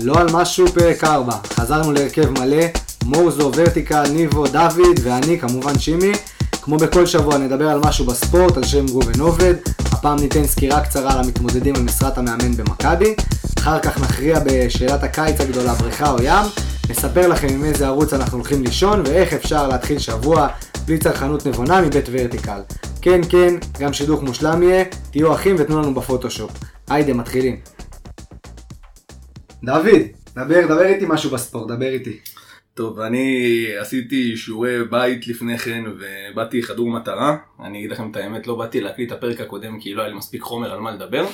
לא על משהו פרק 4. חזרנו להרכב מלא, מורזו, ורטיקל, ניבו, דוד ואני כמובן שימי. כמו בכל שבוע נדבר על משהו בספורט, על שם ראובן עובד. הפעם ניתן סקירה קצרה על המתמודדים על משרת המאמן במכבי. אחר כך נכריע בשאלת הקיץ הגדולה, בריכה או ים. נספר לכם עם איזה ערוץ אנחנו הולכים לישון ואיך אפשר להתחיל שבוע בלי צרכנות נבונה מבית ורטיקל. כן, כן, גם שידוך מושלם יהיה, תהיו אחים ותנו לנו בפוטושופ. היידה, מתחילים. דוד, דבר, דבר איתי משהו בספורט, דבר איתי. טוב, אני עשיתי שיעורי בית לפני כן ובאתי חדור מטרה. אני אגיד לכם את האמת, לא באתי להקליט את הפרק הקודם כי לא היה לי מספיק חומר על מה לדבר.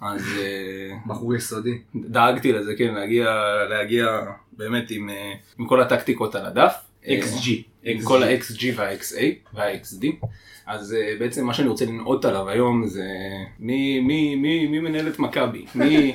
אז אה, בחור יסודי. דאגתי לזה, כן, להגיע, להגיע באמת עם, אה, עם כל הטקטיקות על הדף. XG. עם כל ה-XG וה-XA וה-XD. אז אה, בעצם מה שאני רוצה לנעוט עליו היום זה מי, מי, מי, מי מנהל את מכבי? מי,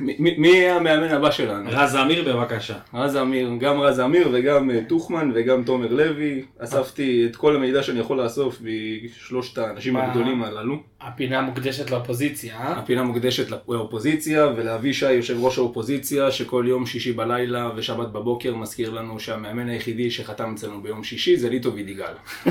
מי, יהיה המאמן הבא שלנו? רז אמיר בבקשה. רז אמיר, גם רז אמיר וגם אה, טוחמן וגם תומר לוי. אספתי את כל המידע שאני יכול לאסוף משלושת האנשים? הגדולים הללו. הפינה מוקדשת לאופוזיציה, אה? הפינה מוקדשת לאופוזיציה ולאבישי יושב ראש האופוזיציה שכל יום שישי בלילה ושבת בבוקר מזכיר לנו שהמאמן היחידי שחתם אצלנו ביום שישי זה ליטו וידיגל.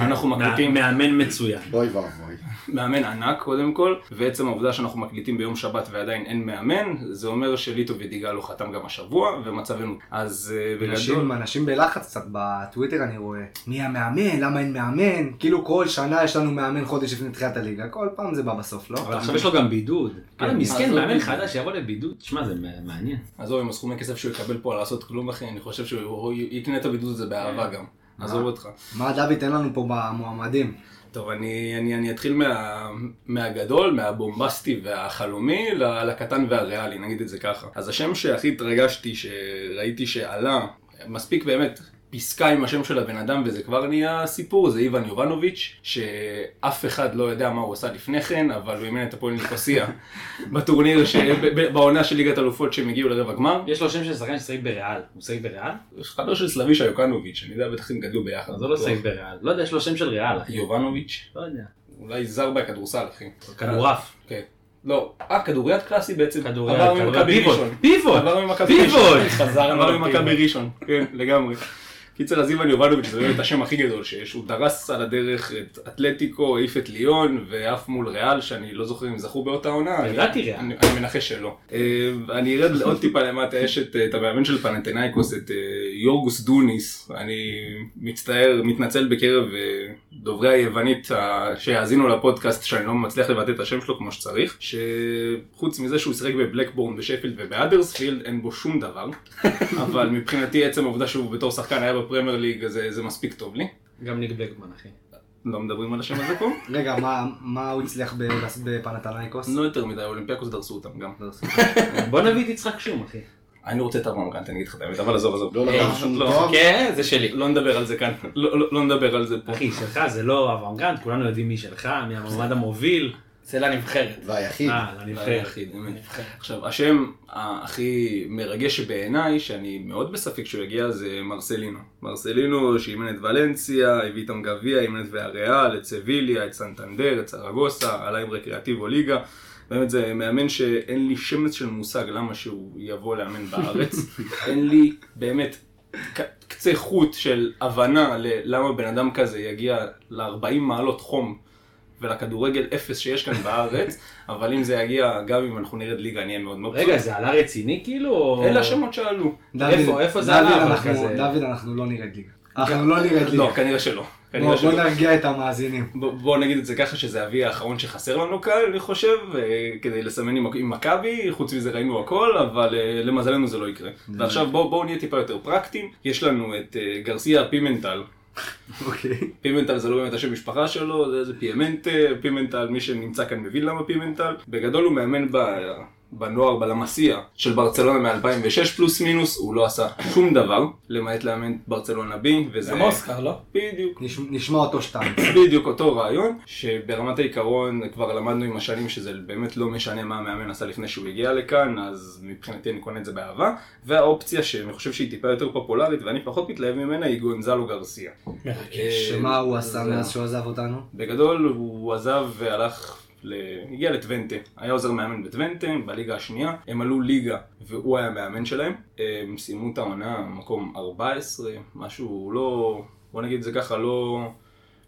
אנחנו מקליטים מאמן מצוין. אוי ואבוי. מאמן ענק קודם כל, ועצם העובדה שאנחנו מקליטים ביום שבת ועדיין אין מאמן, זה אומר שליטו וידיגל לא חתם גם השבוע, ומצבנו. אז אה, אנשים, בגדול, אנשים בלחץ קצת בטוויטר אני רואה. מי המאמן? למה אין מאמן? כאילו כל שנה יש לנו מאמן חודש לפני תחילת הליגה. כל פעם זה בא בסוף, לא? אבל עכשיו יש לו גם בידוד. כן, מסכן. מאמן חדש שיבוא לבידוד. תשמע, זה מעניין. עזוב עם הסכומי כסף שהוא יקבל פה על לעשות כלום אחי, אני חושב שהוא יקנה את הבידוד הזה באהבה גם. עזוב אותך. מה דוד תן לנו פה במועמדים? טוב, אני, אני, אני אתחיל מה, מהגדול, מהבומבסטי והחלומי לקטן והריאלי, נגיד את זה ככה. אז השם שהכי התרגשתי, שראיתי שעלה, מספיק באמת פסקה עם השם של הבן אדם וזה כבר נהיה סיפור, זה איוון יובנוביץ', שאף אחד לא יודע מה הוא עשה לפני כן, אבל הוא אימן את הפועל ניקוסיה בטורניר, ש- בעונה של ליגת אלופות שהם הגיעו לרבע גמר. יש לו שם של שחקן ששחק בריאל. הוא שחק בריאל? חבר של סלבישה יוקנוביץ', אני יודע בטח הם גדלו ביחד. אז הוא לא שחק בריאל. לא יודע, יש לו שם של ריאל. יובנוביץ', לא יודע. אולי זר בכדורסל אחי. כדורעף. כן. לא, אה, כדוריד קלאסי בעצם. כדוריד, עבר ממכבי פיבוט. ראשון. פיבוט. עבר ממכבי פיבוט. ראשון. לפיבוט. ממכבי ראשון. כן, לגמרי. קיצר, אז איוון יובנוביץ' זה באמת השם הכי גדול שיש. הוא דרס על הדרך את אתלטיקו, העיף את ליון, ועף מול ריאל, שאני לא זוכר אם זכו באותה עונה. ידעתי ריאל. אני מנחש שלא. אה, אני ארד עוד טיפה למטה, יש את המאמן של פנתנאיקוס, את אה, יורגוס דוניס. אני מצטער, מתנצל בקרב אה, דוברי היוונית שיאזינו לפודקאסט, שאני לא מצליח לבטא את השם שלו כמו שצריך, שחוץ מזה שהוא שיחק בבלקבורן, בשפילד ובאדרספילד, אין בו שום דבר. אבל מבחינתי עצם העובדה שהוא בתור שחקן היה בפרמייר ליג, זה זה מספיק טוב לי. גם ניק בלקמן, אחי. לא מדברים על השם הזה פה. רגע, מה- מה הוא הצליח בפנתנייקוס? לא יותר מדי, אולימפיאקוס דרסו אותם גם. בוא נביא את יצחק שום, אחי. אני רוצה את אברהם גרנט, אני אגיד לך את האמת, אבל עזוב, עזוב. לא אה, לא. כן, זה שלי. לא נדבר על זה כאן, לא, לא, לא נדבר על זה פה. אחי, שלך זה לא אברהם גרנט, כולנו יודעים מי שלך, מי המועמד המוביל. זה לנבחרת. והיחיד. אה, זה לנבחרת. עכשיו, השם הכי מרגש בעיניי, שאני מאוד בספק שהוא יגיע, זה מרסלינו. מרסלינו שאימן את ולנסיה, הביא איתם גביע, אימן את ויאריאל, את סביליה, את סנטנדר, את סרגוסה, עלה עם רקריאטיבו ליגה. באמת זה מאמן שאין לי שמץ של מושג למה שהוא יבוא לאמן בארץ. אין לי באמת קצה חוט של הבנה ללמה בן אדם כזה יגיע ל-40 מעלות חום ולכדורגל אפס שיש כאן בארץ, אבל אם זה יגיע, גם אם אנחנו נרד ליגה, אני אהיה מאוד מבסוט. רגע, זה עלה רציני כאילו? אלה השמות שעלו. איפה- איפה זה עלה? דוד, אנחנו לא נרד ליגה. אנחנו לא נרד ליגה. לא, כנראה שלא. בוא. נרגיע את המאזינים. בוא בוא נגיד את זה ככה שזה האבי האחרון שחסר לנו כאן, אני חושב, אה, כדי לסמן עם עם מכבי, חוץ מזה ראינו הכל, אבל אה, למזלנו זה לא יקרה. ועכשיו בואו בואו נהיה טיפה יותר פרקטיים, יש לנו את אה, גרסיה פימנטל, אוקיי. פימנטל זה לא באמת השם משפחה שלו, זה איזה פימנטה, פימנטל, מי שנמצא כאן מבין למה פימנטל. בגדול הוא מאמן ב... בנוער, בלמסיה של ברצלונה מ-2006 פלוס מינוס, הוא לא עשה שום דבר, למעט לאמן ברצלונה בי, וזה... גם אוסקר, לא? בדיוק. נש- נשמע אותו שתיים. בדיוק אותו רעיון, שברמת העיקרון כבר למדנו עם השנים שזה באמת לא משנה מה המאמן עשה לפני שהוא הגיע לכאן, אז מבחינתי אני קונה את זה באהבה. והאופציה שאני חושב שהיא טיפה יותר פופולרית ואני פחות מתלהב ממנה היא גונזלו גרסיה. מרגש. אה, שמה הוא עשה זה- מאז שהוא עזב אותנו? בגדול הוא עזב והלך. הגיע לטוונטה, היה עוזר מאמן בטוונטה, בליגה השנייה, הם עלו ליגה והוא היה המאמן שלהם, הם סיימו את העונה מקום 14, משהו לא, בוא נגיד את זה ככה, לא,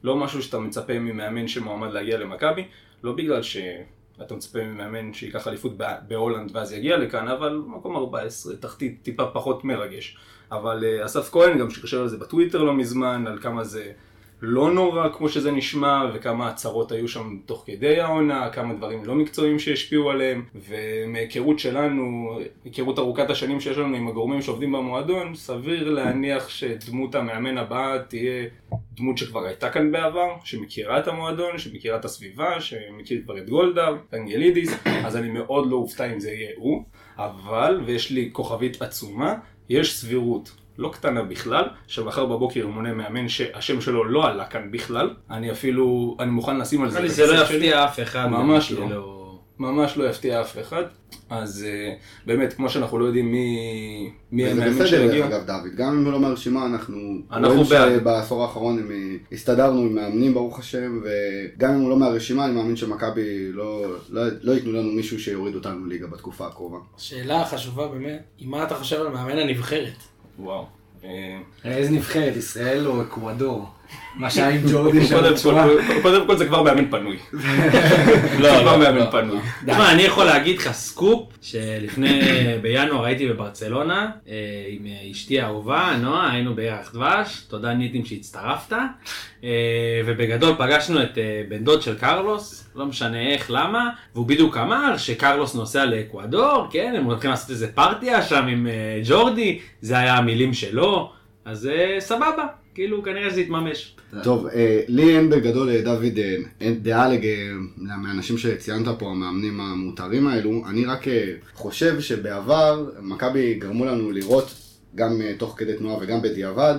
לא משהו שאתה מצפה ממאמן שמועמד להגיע למכבי, לא בגלל שאתה מצפה ממאמן שייקח אליפות בהולנד ואז יגיע לכאן, אבל מקום 14, תחתית טיפה פחות מרגש. אבל אה, אסף כהן גם שרשר על זה בטוויטר לא מזמן, על כמה זה לא נורא כמו שזה נשמע, וכמה הצהרות היו שם תוך כדי העונה, כמה דברים לא מקצועיים שהשפיעו עליהם, ומהיכרות שלנו, היכרות ארוכת השנים שיש לנו עם הגורמים שעובדים במועדון, סביר להניח שדמות המאמן הבאה תהיה דמות שכבר הייתה כאן בעבר, שמכירה את המועדון, שמכירה את הסביבה, שמכיר כבר את גולדהר, אנגלידיס, אז אני מאוד לא אופתע אם זה יהיה הוא, אבל, ויש לי כוכבית עצומה, יש סבירות לא קטנה בכלל, שמחר בבוקר ימונה מאמן שהשם שלו לא עלה כאן בכלל. אני אפילו, אני מוכן לשים על זה זה לא. יפתיע אף אחד. ממש לא. כאילו, ממש לא יפתיע אף אחד. אז אה, באמת, כמו שאנחנו לא יודעים מי, מי וזה המאמן בסדר שיגיע. דרך אגב דוד, גם אם לא מהרשימה אנחנו אנחנו רואים בעד. שבעשור האחרון הם אה, הסתדרנו עם מאמנים ברוך השם וגם אם הוא לא מהרשימה אני מאמין שמכבי לא, לא, לא ייתנו לנו מישהו שיוריד אותנו ליגה בתקופה הקרובה. שאלה חשובה באמת, היא מה אתה חושב על מאמן הנבחרת? וואו. אה, איזה נבחרת, ישראל או אקוודור? מה שהיה עם ג'ורדי שם. כל- קודם כל זה כבר מאמן פנוי. לא, זה כבר לא, מאמן לא. פנוי. תשמע, אני יכול להגיד לך סקופ, שלפני, בינואר הייתי בברצלונה, אה, עם אשתי האהובה, נועה, היינו בירח דבש, תודה ניטים שהצטרפת, אה, ובגדול פגשנו את אה, בן דוד של קרלוס, לא משנה איך, למה, והוא בדיוק אמר שקרלוס נוסע לאקוודור, כן, הם הולכים לעשות איזה פרטיה שם עם ג'ורדי, זה היה המילים שלו, אז סבבה, כאילו כנראה שזה יתממש. טוב, אה, לי אין בגדול, אה, דוד, אה, אין דעה. מהאנשים שציינת פה, המאמנים המותרים האלו, אני רק חושב שבעבר מכבי גרמו לנו לראות, גם תוך כדי תנועה וגם בדיעבד,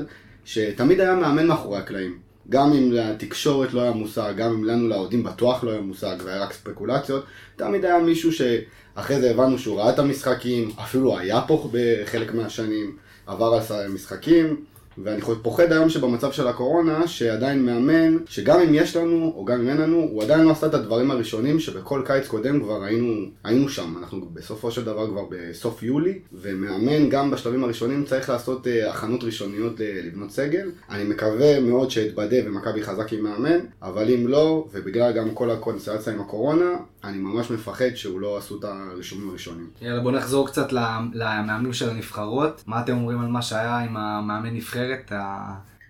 שתמיד היה מאמן מאחורי הקלעים. גם אם לתקשורת לא היה מושג, גם אם לנו לאוהדים בטוח לא היה מושג והיה רק ספקולציות, תמיד היה מישהו שאחרי זה הבנו שהוא ראה את המשחקים, אפילו היה פה בחלק מהשנים, עבר על משחקים, ואני פוחד היום שבמצב של הקורונה, שעדיין מאמן, שגם אם יש לנו, או גם אם אין לנו, הוא עדיין לא עשה את הדברים הראשונים שבכל קיץ קודם כבר היינו, היינו שם. אנחנו בסופו של דבר כבר בסוף יולי, ומאמן גם בשלבים הראשונים צריך לעשות אה, הכנות ראשוניות ל- לבנות סגל. אני מקווה מאוד שאתבדה ומכבי חזק עם מאמן, אבל אם לא, ובגלל גם כל הקונסטרציה עם הקורונה, אני ממש מפחד שהוא לא עשו את הרישומים הראשונים. יאללה בוא נחזור קצת למ- למאמנים של הנבחרות. מה אתם אומרים על מה שהיה עם המאמן נבחרת?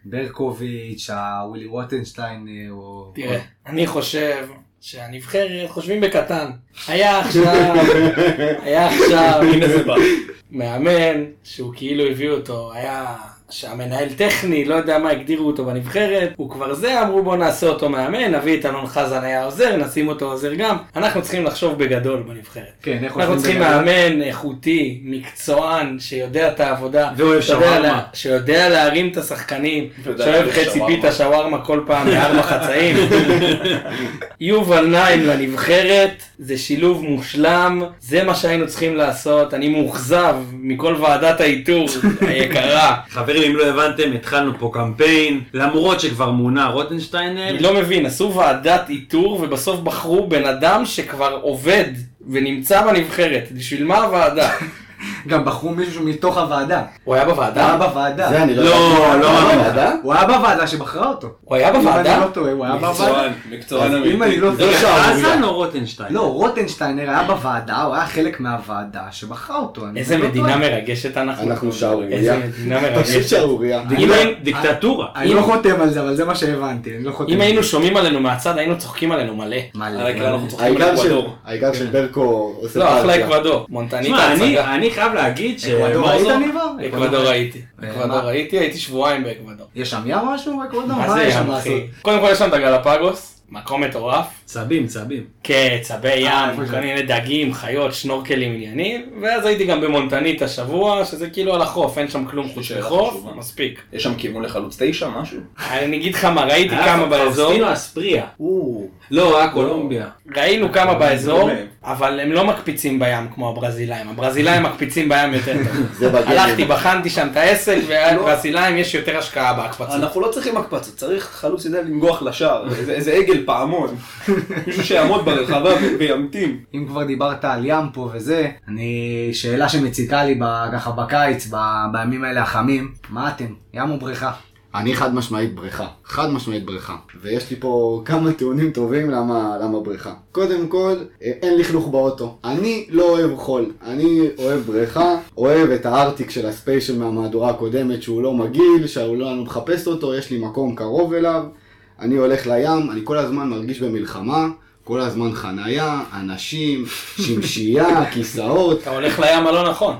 ברקוביץ', הווילי רוטנשטיין אה, או... תראה, אני חושב שהנבחרת חושבים בקטן. היה עכשיו, היה עכשיו, הנה זה בא. מאמן שהוא כאילו הביאו אותו, היה שהמנהל טכני, לא יודע מה הגדירו אותו בנבחרת, הוא כבר זה, אמרו בוא נעשה אותו מאמן, נביא את אלון חזן היה עוזר, נשים אותו עוזר גם, אנחנו צריכים לחשוב בגדול בנבחרת. כן, איך אנחנו צריכים בגדול? מאמן איכותי, מקצוען, שיודע את העבודה, ואוהב שיודע שווארמה. לה- שיודע להרים את השחקנים, שאוהב חצי. פיתה שווארמה כל פעם מארבע חצאים. יובל נעים לנבחרת, זה שילוב מושלם, זה מה שהיינו צריכים לעשות, אני מאוכזב מכל ועדת האיתור היקרה. חברים, אם לא הבנתם, התחלנו פה קמפיין, למרות שכבר מונה רוטנשטיינר. אני לא מבין, עשו ועדת איתור ובסוף בחרו בן אדם שכבר עובד ונמצא בנבחרת, בשביל מה הוועדה? גם בחרו מישהו מתוך הוועדה. הוא היה הוא היה בוועדה? בוועדה. זה אני לא... לא, ידעתי. לא מאמין. בוועדה? הוא היה בוועדה שבחרה אותו. הוא היה אם אני בוועדה? לא טועה, הוא היה בוועדה. מקצוען, מקצוען אז אם אני אמיתי. לא זה טועה... חזן או רוטנשטיין? לא, רוטנשטיינר היה בוועדה, הוא היה חלק מהוועדה שבחרה אותו. אני איזה לא מדינה. מרגשת אנחנו. אנחנו שערורייה. איזה מדינה פשוט מרגשת. שערורייה. אם היינו- דיקטטורה. אני לא חותם על זה, אבל זה מה שהבנתי, אני לא חותם. אם היינו. שומעים עלינו מהצד היינו צוחקים עלינו מלא. מלא. העיקר של- של ברקו עושה לא, אחלה פרציה. אקוודור. מונטנית ההצגה. אני חייב להגיד אקוודור היית שמורזוב... ניבר? אקוודור ראיתי. אקוודור? ראיתי, הייתי שבועיים באקוודור. יש שם ים משהו באקוודור? מה זה ים? אחי? קודם כל יש שם את הגלפגוס, מקום מטורף. צבים, צבים. כן, צבי ים, איפה כל? מיני דגים, חיות, שנורקלים עניינים, ואז הייתי גם במונטנית השבוע, שזה כאילו על החוף, אין שם כלום חוץ מחוף, חשובה. מספיק. יש שם כיוון לחלוץ תשע, משהו? אני אגיד לך מה, ראיתי היה כמה באזור, פאוסטינו אספריה. לא, היה קולומביה. ראינו כמה באזור, דומה. אבל הם לא מקפיצים בים כמו הברזילאים, הברזילאים מקפיצים בים יותר טוב. זה בגלל. הלכתי, בחנתי שם את העסק, והברזילאים יש יותר השקעה בהקפצה. אנחנו לא צריכים הקפצה, צריך חלוץ יודע לנגוח לשער, איזה עגל פעמון. מישהו שיעמוד ברחבה וימתין. אם כבר דיברת על ים פה וזה, אני, שאלה שמציקה לי ככה בקיץ, בימים האלה החמים, מה אתם, ים או בריכה? אני חד משמעית בריכה, חד משמעית בריכה. ויש לי פה כמה טיעונים טובים למה, למה בריכה. קודם כל, אה, אין לכלוך באוטו. אני לא אוהב חול, אני אוהב בריכה, אוהב את הארטיק של הספיישל מהמהדורה הקודמת שהוא לא מגעיל, שהוא לא מחפש אותו, יש לי מקום קרוב אליו. אני הולך לים, אני כל הזמן מרגיש במלחמה. כל הזמן חנייה, אנשים, שמשייה, כיסאות. אתה הולך לים הלא נכון.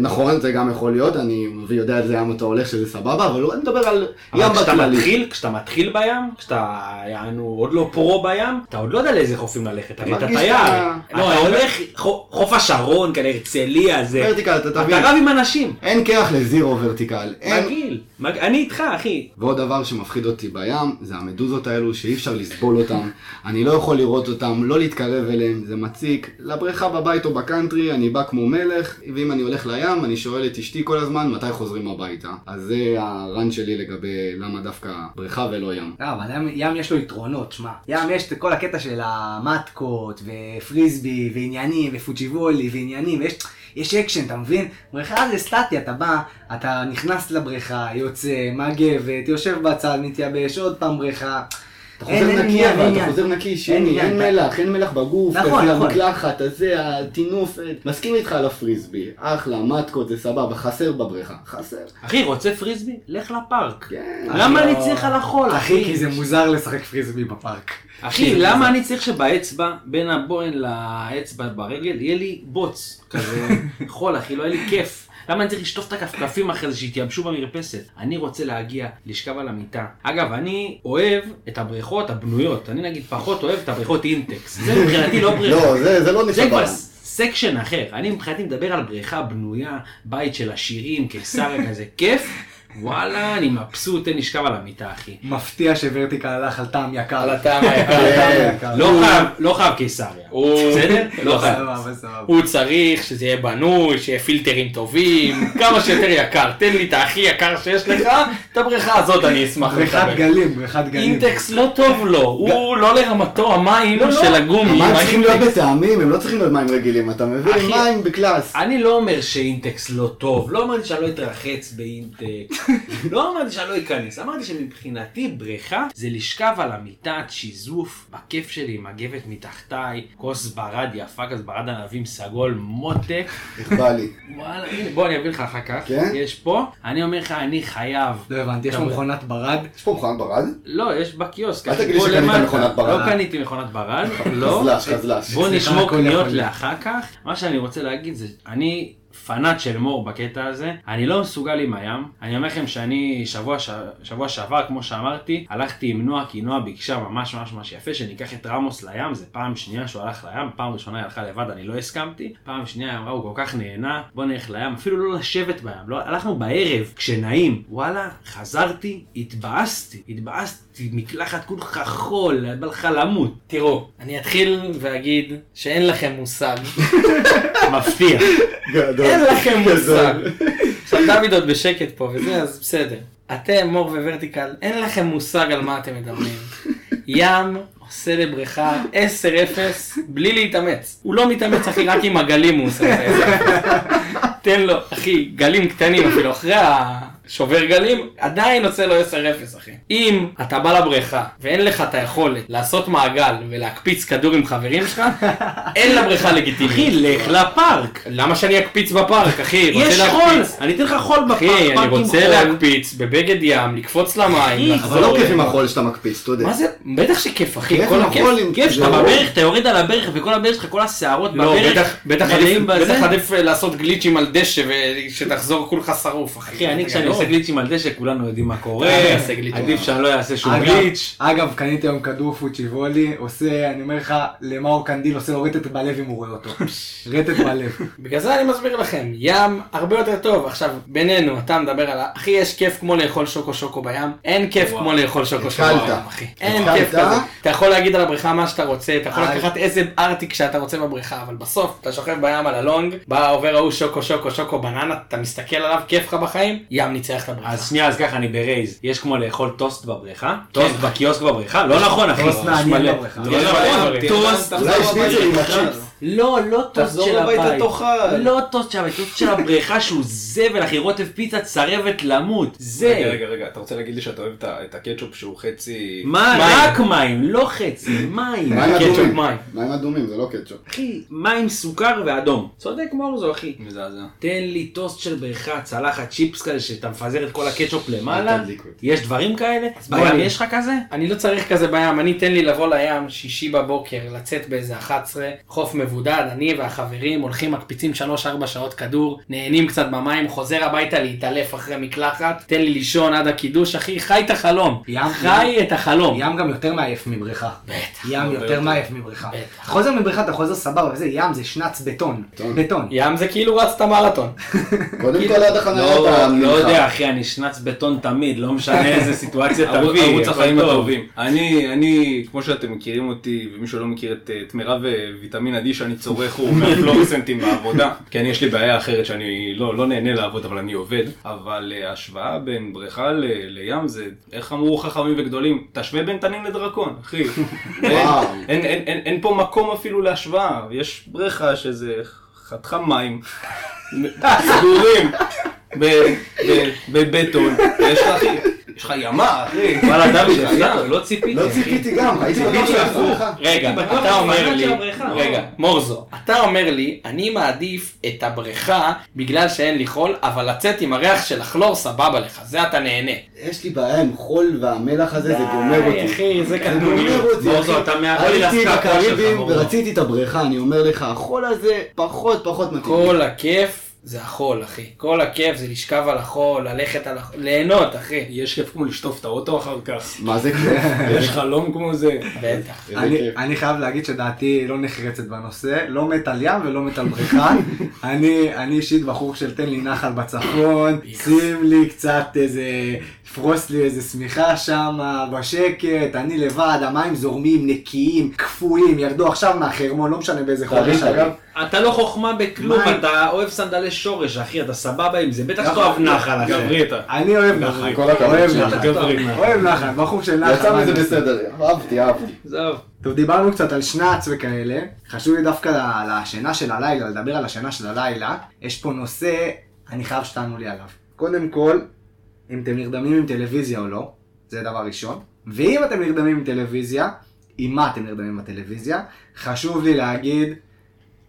נכון, זה גם יכול להיות, אני יודע איזה ים אתה הולך שזה סבבה, אבל אני מדבר על ים אבל בכללי. מתחיל, כשאתה מתחיל בים, כשאתה יענו עוד לא פרו בים, אתה עוד לא יודע לאיזה חופים ללכת, הרי אתה תייר. שאתה- אתה לא, הולך חו- חוף השרון, כאלה הרצליה, זה. ורטיקל, אתה אתה תבין. רב עם אנשים. אין קרח לזירו ורטיקל. מגעיל. מג- אני איתך, אחי. ועוד דבר שמפחיד אותי בים, זה המדוזות האלו שאי אפשר לסבול אותם. אני לא יכול לראות אותם, לא להתקרב אליהם, זה מציק. לבריכה בבית או בקאנטרי, אני בא כמו מלך, ואם אני הולך לים, אני שואל את אשתי כל הזמן מתי חוזרים הביתה. אז זה ה rant שלי לגבי למה דווקא בריכה ולא ים. לא, אבל ים, ים יש לו יתרונות, שמע. ים יש את כל הקטע של המטקות, ופריסבי, ועניינים, ופוצ'יבולי, ועניינים, ויש... יש אקשן, אתה מבין? בריכה זה סטטי, אתה בא, אתה נכנס לבריכה, יוצא, מגבת, יושב בצד, מתייבש, עוד פעם בריכה. אתה חוזר נקי אבל, אתה. חוזר נקי, אין שימי, אין מלח, אין מלח בגוף, נכון, נכון. המקלחת, הזה, הטינוף, מסכים איתך על הפריסבי, אחלה, מתקות זה סבבה, חסר בבריכה, חסר. אחי, רוצה פריסבי? לך לפארק. כן. למה לא- אני צריך על החול, אחי, כי זה מוזר לשחק פריסבי בפארק. אחי, למה אני צריך שבאצבע, בין הבוהן לאצבע ברגל, יהיה לי בוץ כזה חול, אחי, לא יהיה לי כיף. למה אני צריך לשטוף את הכפכפים אחרי זה שיתייבשו במרפסת? אני רוצה להגיע, לשכב על המיטה. אגב, אני אוהב את הבריכות הבנויות. אני נגיד פחות אוהב את הבריכות אינטקס. זה מבחינתי לא בריכה. לא, זה זה לא זה כבר. section אחר. אני מבחינתי מדבר על בריכה בנויה, בית של עשירים, קיסריה כזה, כיף. וואלה, אני מבסוט, תן לשכב על המיטה, אחי. מפתיע שוורטיקל הלך על טעם יקר. על הטעם היקר. לא חייב, לא חייב קיסריה. בסדר? לא חייב. סבבה, סבבה. הוא צריך שזה יהיה בנוי, שיהיה פילטרים טובים, כמה שיותר יקר. תן לי את הכי יקר שיש לך, את הבריכה הזאת אני אשמח בריכת לקבל. גלים, בריכת גלים. אינטקס לא טוב לו, הוא לא לרמתו המים לא, לא. של הגומי. המים צריכים להיות? בטעמים, הם לא צריכים להיות מים רגילים, אתה מבין? מים בקלאס. אני לא אומר שאינטקס לא טוב, לא אמרתי שאני לא אתרחץ באינטקס, לא אמרתי שאני לא אכנס, אמרתי שמבחינתי בריכה זה לשכב על המיטת שיזוף, בכיף שלי עם מגבת מתחתיי, כוס ברד יפה כזה, ברד ענבים סגול, מותק, איך בא לי. וואלה, הנה בוא אני אביא לך אחר כך, כן? יש פה, אני אומר לך אני חייב, לא הבנתי, יש פה מכונת ברד. יש פה מכונת ברד? לא, יש בקיוסק, אל תגיד לי שקנית. מכונת ברד. לא קניתי מכונת ברד, לא. חזל"ש, חזל"ש. בוא נשמור קניות. לאחר כך. מה שאני רוצה להגיד זה, אני פנאט של מור בקטע הזה, אני לא מסוגל עם הים. אני אומר לכם שאני שבוע, ש... שבוע שעבר, כמו שאמרתי, הלכתי עם נועה, כי נועה ביקשה ממש ממש ממש יפה שניקח את רמוס לים, זה פעם שנייה שהוא הלך לים, פעם ראשונה היא הלכה לבד, אני לא הסכמתי, פעם שנייה היא אמרה הוא כל כך נהנה, בוא נלך לים, אפילו לא לשבת בים, לא, הלכנו בערב, כשנעים, וואלה, חזרתי, התבאסתי, התבאסתי, מקלחת כולך חול, בא לך למות, תראו, אני אתחיל ואגיד שאין לכם מושג. מפתיע. גדול. אין לכם מושג. עכשיו דוד עוד בשקט פה וזה, אז בסדר. אתם, מור וורטיקל, אין לכם מושג על מה אתם מדברים. ים עושה לבריכה 10-0 בלי להתאמץ. הוא לא מתאמץ, אחי, רק עם הגלים הוא עושה את זה. תן לו, אחי, גלים קטנים אפילו, אחרי השובר גלים, עדיין עושה לו 10-0, אחי. אם אתה בא לבריכה ואין לך את היכולת לעשות מעגל ולהקפיץ כדור עם חברים שלך, אין לבריכה לגיטימית. אחי, לך לפארק. למה שאני אקפיץ בפארק, אחי? יש. חול, אני אתן לך חול בפארק, אחי, אני רוצה. להקפיץ בבגד ים, לקפוץ למים, לחזור. אבל לא כיף עם החול שאתה מקפיץ, אתה יודע. מה זה? בטח שכיף, אחי, כיף כל עם הכיף. החול עם- כיף שאתה זה- בברך, אתה יורד על הברך וכל הברך שלך, כל השערות לא, בברך, בטח- עדיף- אה, לעשות גליצ'ים על דשא ושתחזור כולך שרוף, אחי. אחי, אני כשאני עושה גליצ'ים על דשא, כולנו יודעים מה קורה. עדיף שאני לא אעשה שום אגב, גליץ'. אגב, קניתי היום כדור פוצ'יבולי, עושה, אני אומר לך, למאור קנדיל עושה את רטט בלב אם הוא רואה אותו. רטט בלב. בגלל זה אני מסביר לכם, ים הרבה יותר טוב. עכשיו, בינינו, אתה מדבר על ה... אחי, יש כיף כמו לאכול שוקו שוקו בים? אין כיף. כמו לאכול שוקו שוקו. בים, אחי. אין. כיף כזה. אתה יכול להגיד על הבריכה מה שאתה רוצה, אתה יכול. לקחת איזה ארטיק שאתה רוצה בבריכה, אבל בסוף, אתה שוכב בים על הלונג, בא עובר ההוא שוקו שוקו שוקו בננה, אתה מסתכל עליו, כיף לך בחיים, ים ניצח את הבריכה. אז שנייה, אז ככה, אני ב raise. יש כמו לאכול טוסט בבריכה? טוסט בקיוסק בבריכה? לא נכון, אחי. טוסט מעניין. בבריכה. לא נכון. טוסט. אולי. שניצל עם הצ'יפס. לא, לא טוסט תחזור של הביתה, הבית. תאכל. לא טוסט של הבית, טוסט של הבריכה שהוא זבל, אחי. רוטב פיצה צרבת למות. רגע, זה. רגע, רגע, אתה רוצה להגיד לי שאתה אוהב את הקטשופ שהוא חצי... מה? מים. רק מים, לא חצי, מים. מים קטשופ אדומים. מים. מים אדומים, זה לא קטשופ. אחי, מים, סוכר ואדום. צודק מורזו, אחי. מזעזע. תן לי טוסט של בריכה, צלחת צ'יפס כזה, שאתה מפזר את כל הקטשופ למעלה. יש דברים כאלה? בים יש לך כזה? אני לא צריך כזה בים, אני תן לי לבוא לים שישי בבוקר, לצאת באיזה 11, חוף מבודד, אני והחברים הולכים מקפיצים 3-4 שעות כדור, נהנים קצת במים, חוזר הביתה להתעלף אחרי מקלחת, תן לי לישון עד הקידוש, אחי, חי את החלום. ים- חי את החלום. ים גם יותר מעייף מבריכה. בטח. ים יותר. מעייף מבריכה. בטח. חוזר מבריכה אתה חוזר סבבה וזה, ים זה שנץ בטון. בטון. בטון. ים זה כאילו רצת מרתון. קודם כל עד החניה לא, אתה לא יודע. אחי, אני שנץ בטון תמיד, לא משנה איזה סיטואציה תביא. ערוץ החיים טוב. הטובים. אני, אני, כמו שאתם מכירים אותי, ומי שלא מכיר את, מירב ויטמין שאני צורך, הוא אומר פלורסנטים בעבודה. כי אני, יש לי בעיה אחרת שאני לא, לא נהנה לעבוד, אבל אני עובד. אבל אה, ההשוואה בין בריכה ל, לים זה, איך אמרו חכמים וגדולים, תשווה בין תנין לדרקון, אחי. אין. אין, אין, אין, אין פה מקום אפילו להשוואה. יש בריכה שזה חתיכה מים, סגורים, בבטון, יש לך, אחי, יש לך ימה, אחי. וואלה דוד, לא ציפיתי. לא. ציפיתי גם, הייתי בטוח ציפיתי שאני הפוך. לך. רגע, אתה אומר לי, הבריכה. רגע, מורזו, אתה אומר לי, אני מעדיף את הבריכה בגלל שאין לי חול, אבל לצאת עם הריח של הכלור סבבה לך, זה אתה נהנה. יש לי בעיה עם חול והמלח הזה, זה גומר די, אותי. אחי, זה זה קטנוני. גומר אותי, מורזו. אתה מהחול הייתי בקריבים. ורציתי את הבריכה, אני אומר לך, החול הזה פחות פחות מתאים. כל הכיף זה החול, אחי. כל הכיף זה לשכב על החול, ללכת על החול, ליהנות, אחי. יש כיף כמו לשטוף את האוטו אחר כך. מה זה כיף? יש חלום כמו זה. בטח. אני, חייב להגיד שדעתי לא נחרצת בנושא, לא מת על ים ולא מת על בריכה. אני, אני אישית בחור של תן לי נחל בצפון, שים לי קצת איזה, פרוס לי איזה שמיכה שם בשקט, אני לבד, המים זורמים, נקיים, קפואים, ירדו עכשיו מהחרמון, לא משנה באיזה חודש. אגב. אתה לא חוכמה בכלום, מים. אתה אוהב סנדלי שורש, אחי, אתה סבבה עם זה, בטח נכון. אוהב נחל, אחי. גברי אתה. אני אוהב נחל. נחל, אוהב. נחל, גברי. אוהב נחל, בחור של נחל. יצא מזה? בסדר, אהבתי, אהבתי. עזוב. טוב, דיברנו קצת על שנץ וכאלה, חשוב לי דווקא על השינה של הלילה, לדבר על השינה של הלילה. יש פה נושא, אני חייב שתענו לי עליו. קודם כל, אם אתם נרדמים עם טלוויזיה או לא, זה דבר ראשון. ואם אתם נרדמים עם טלוויזיה, עם מה אתם נרדמים בטלוויזיה, חשוב לי להגיד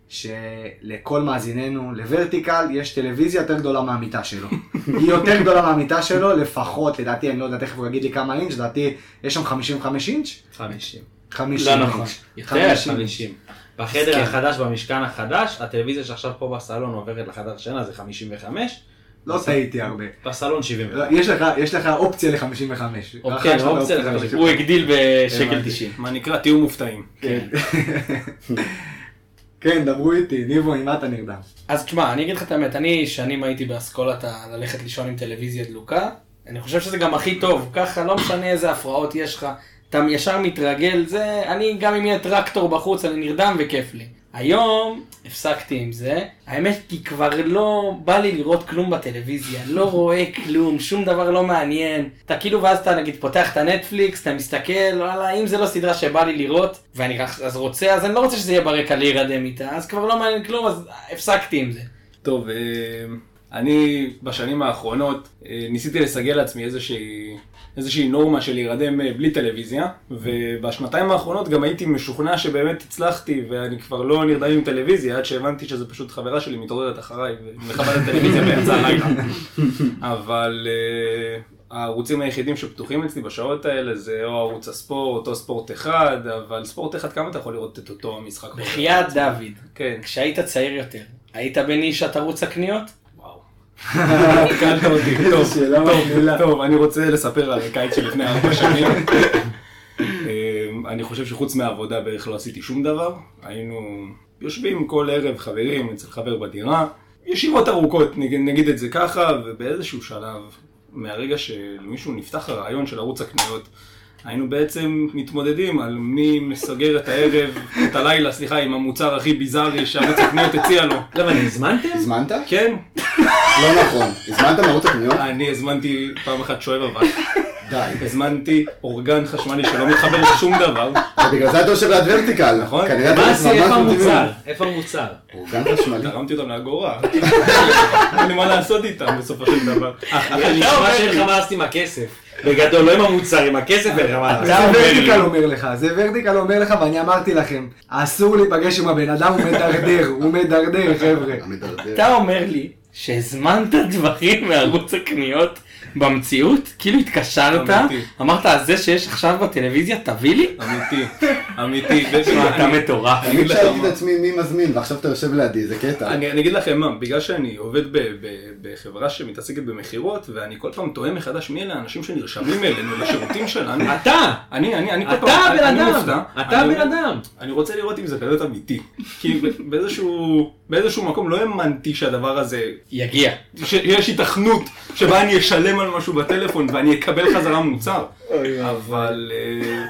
שלכל מאזיננו, לוורטיקל, יש טלוויזיה יותר גדולה מהמיטה שלו. היא יותר גדולה מהמיטה שלו, לפחות, לדעתי, אני לא יודע, תכף הוא יגיד לי כמה אינץ', לדעתי, יש שם 55 אינץ'? 50. 50 לא נכון. אינץ'. יותר, 50. 50. בחדר החדש, במשכן החדש, הטלוויזיה שעכשיו פה בסלון עוברת לחדר שינה זה 55, לא טעיתי הרבה. בסלון 70. לא, יש לך, יש לך אופציה ל-55. כן, אופציה ל-55. הוא הגדיל בשקל הבנתי. 90. מה נקרא, תהיו מופתעים. כן, דברו איתי, ניבו, עם מה אתה נרדם? אז תשמע, אני אגיד לך את האמת, אני שנים הייתי באסכולת ללכת לישון עם טלוויזיה דלוקה, אני חושב שזה גם הכי טוב, ככה לא משנה איזה הפרעות יש לך, אתה ישר מתרגל, זה, אני גם אם יהיה טרקטור בחוץ, אני נרדם וכיף לי. היום הפסקתי עם זה, האמת כי כבר לא בא לי לראות כלום בטלוויזיה, לא רואה כלום, שום דבר לא מעניין. אתה כאילו ואז אתה נגיד פותח את הנטפליקס, אתה מסתכל, וואלה, אם זה לא סדרה שבא לי לראות, ואני אז רוצה, אז אני לא רוצה שזה יהיה ברקע להירדם איתה, אז כבר לא מעניין כלום, אז הפסקתי עם זה. טוב, אה, אני בשנים האחרונות אה, ניסיתי לסגל לעצמי איזושהי, איזושהי נורמה של להירדם אה, בלי טלוויזיה, ובשנתיים האחרונות גם הייתי משוכנע שבאמת הצלחתי, ואני כבר לא נרדם עם טלוויזיה, עד שהבנתי שזה פשוט חברה שלי מתעוררת אחריי, ומכבדת טלוויזיה באמצע הלילה. אבל אה, הערוצים היחידים שפתוחים אצלי בשעות האלה זה או ערוץ הספורט או ספורט אחד, אבל ספורט אחד כמה אתה יכול לראות את אותו המשחק? בחייאת דוד, כן. כשהיית צעיר יותר, היית בנישת ערוץ הקניות? התקלת אותי, טוב. טוב, אני רוצה לספר על הקיץ שלפני ארבע שנים. אמ, אני חושב שחוץ מהעבודה בערך לא עשיתי שום דבר. היינו, יושבים כל ערב חברים אצל חבר בדירה, ישיבות ארוכות, נגיד, נגיד את זה ככה, ובאיזשהו שלב, מהרגע שלמישהו נפתח הרעיון של ערוץ הקניות, היינו בעצם מתמודדים על מי מסגר את הערב, את הלילה, סליחה, עם המוצר הכי ביזארי שערוץ הקניות הציע לו. לא, אבל הזמנתם? הזמנת? כן, לא נכון. הזמנת מערוץ הקניות? אני הזמנתי פעם אחת שואב אבק, די. הזמנתי אורגן חשמלי שלא מתחבר לשום דבר, ובגלל זה אתה יושב ליד ורטיקל. נכון. כנראה אתה מה עשי, ממש איפה. המוצר? איפה המוצר? אורגן חשמלי. תרמתי אותם לאגורה. אין לי מה לעשות איתם בסופו של דבר. אני נשמע שאין לך מה לעשות עם הכסף. בגדול, לא עם המוצר, עם הכסף אין לך מה זה. ורטיקל אומר לך, זה ורטיקל אומר לך, ואני אמרתי לכם, אסור להיפגש עם הבן אדם, הוא מדרדר, הוא מדרדר, חבר'ה. אתה אומר לי שהזמנת דברים מערוץ הקניות במציאות? כאילו התקשרת. אמרת, אז זה שיש עכשיו בטלוויזיה, תביא לי? אמיתי, אמיתי. אתה מטורף. אני שאלתי. את עצמי מי מזמין, ועכשיו אתה יושב לידי, זה קטע. אני, אני אגיד לכם מה, בגלל שאני עובד בחברה שמתעסקת במכירות, ואני כל פעם תוהה מחדש מי אלה האנשים שנרשמים אלינו לשירותים שלנו. אתה! אני, אני, אני כל אתה פעם, הבן אני אדם! אתה הבן אדם! אני רוצה לראות אם זה באמת אמיתי. כי ב- באיזשהו, באיזשהו מקום לא האמנתי שהדבר הזה, יגיע. שיש היתכנות שבה אני אשלם על משהו בטלפון ואני אקבל חזרה מוצר. אבל אה,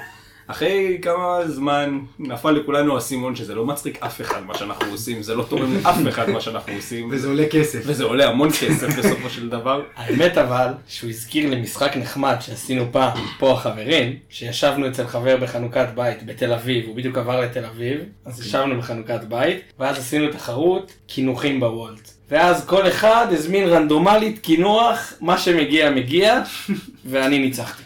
אחרי כמה זמן נפל לכולנו האסימון שזה לא מצחיק אף אחד מה שאנחנו עושים, זה לא תורם לאף אחד מה שאנחנו עושים. וזה עולה כסף. וזה עולה המון כסף בסופו של דבר. האמת אבל, שהוא הזכיר לי משחק נחמד שעשינו פעם, פה החברים, שישבנו אצל חבר בחנוכת בית בתל אביב, הוא בדיוק עבר לתל אביב, אז ישבנו בחנוכת בית, ואז עשינו תחרות קינוחים בוולט. ואז כל אחד הזמין רנדומלית קינוח, מה שמגיע מגיע, ואני ניצחתי.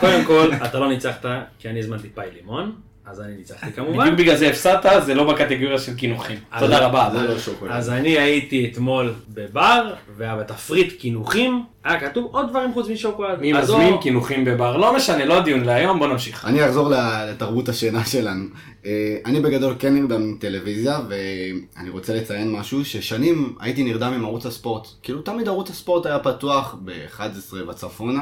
קודם כל, אתה לא ניצחת, כי אני הזמנתי פאי לימון, אז אני ניצחתי כמובן. בדיוק בגלל זה הפסדת, זה לא בקטגוריה של קינוחים. תודה לא- רבה. לא. אז אני הייתי אתמול בבר, ובתפריט קינוחים היה כתוב עוד דברים חוץ משוקולד. מי אז מזמין או- קינוחים בבר? לא משנה, לא הדיון להיום, בוא נמשיך. אני אחזור לתרבות השינה שלנו. אה, אני בגדול כן נרדם מטלוויזיה, ואני רוצה לציין משהו, ששנים הייתי נרדם עם ערוץ הספורט. כאילו תמיד ערוץ הספורט היה פתוח ב-11 וצפונה,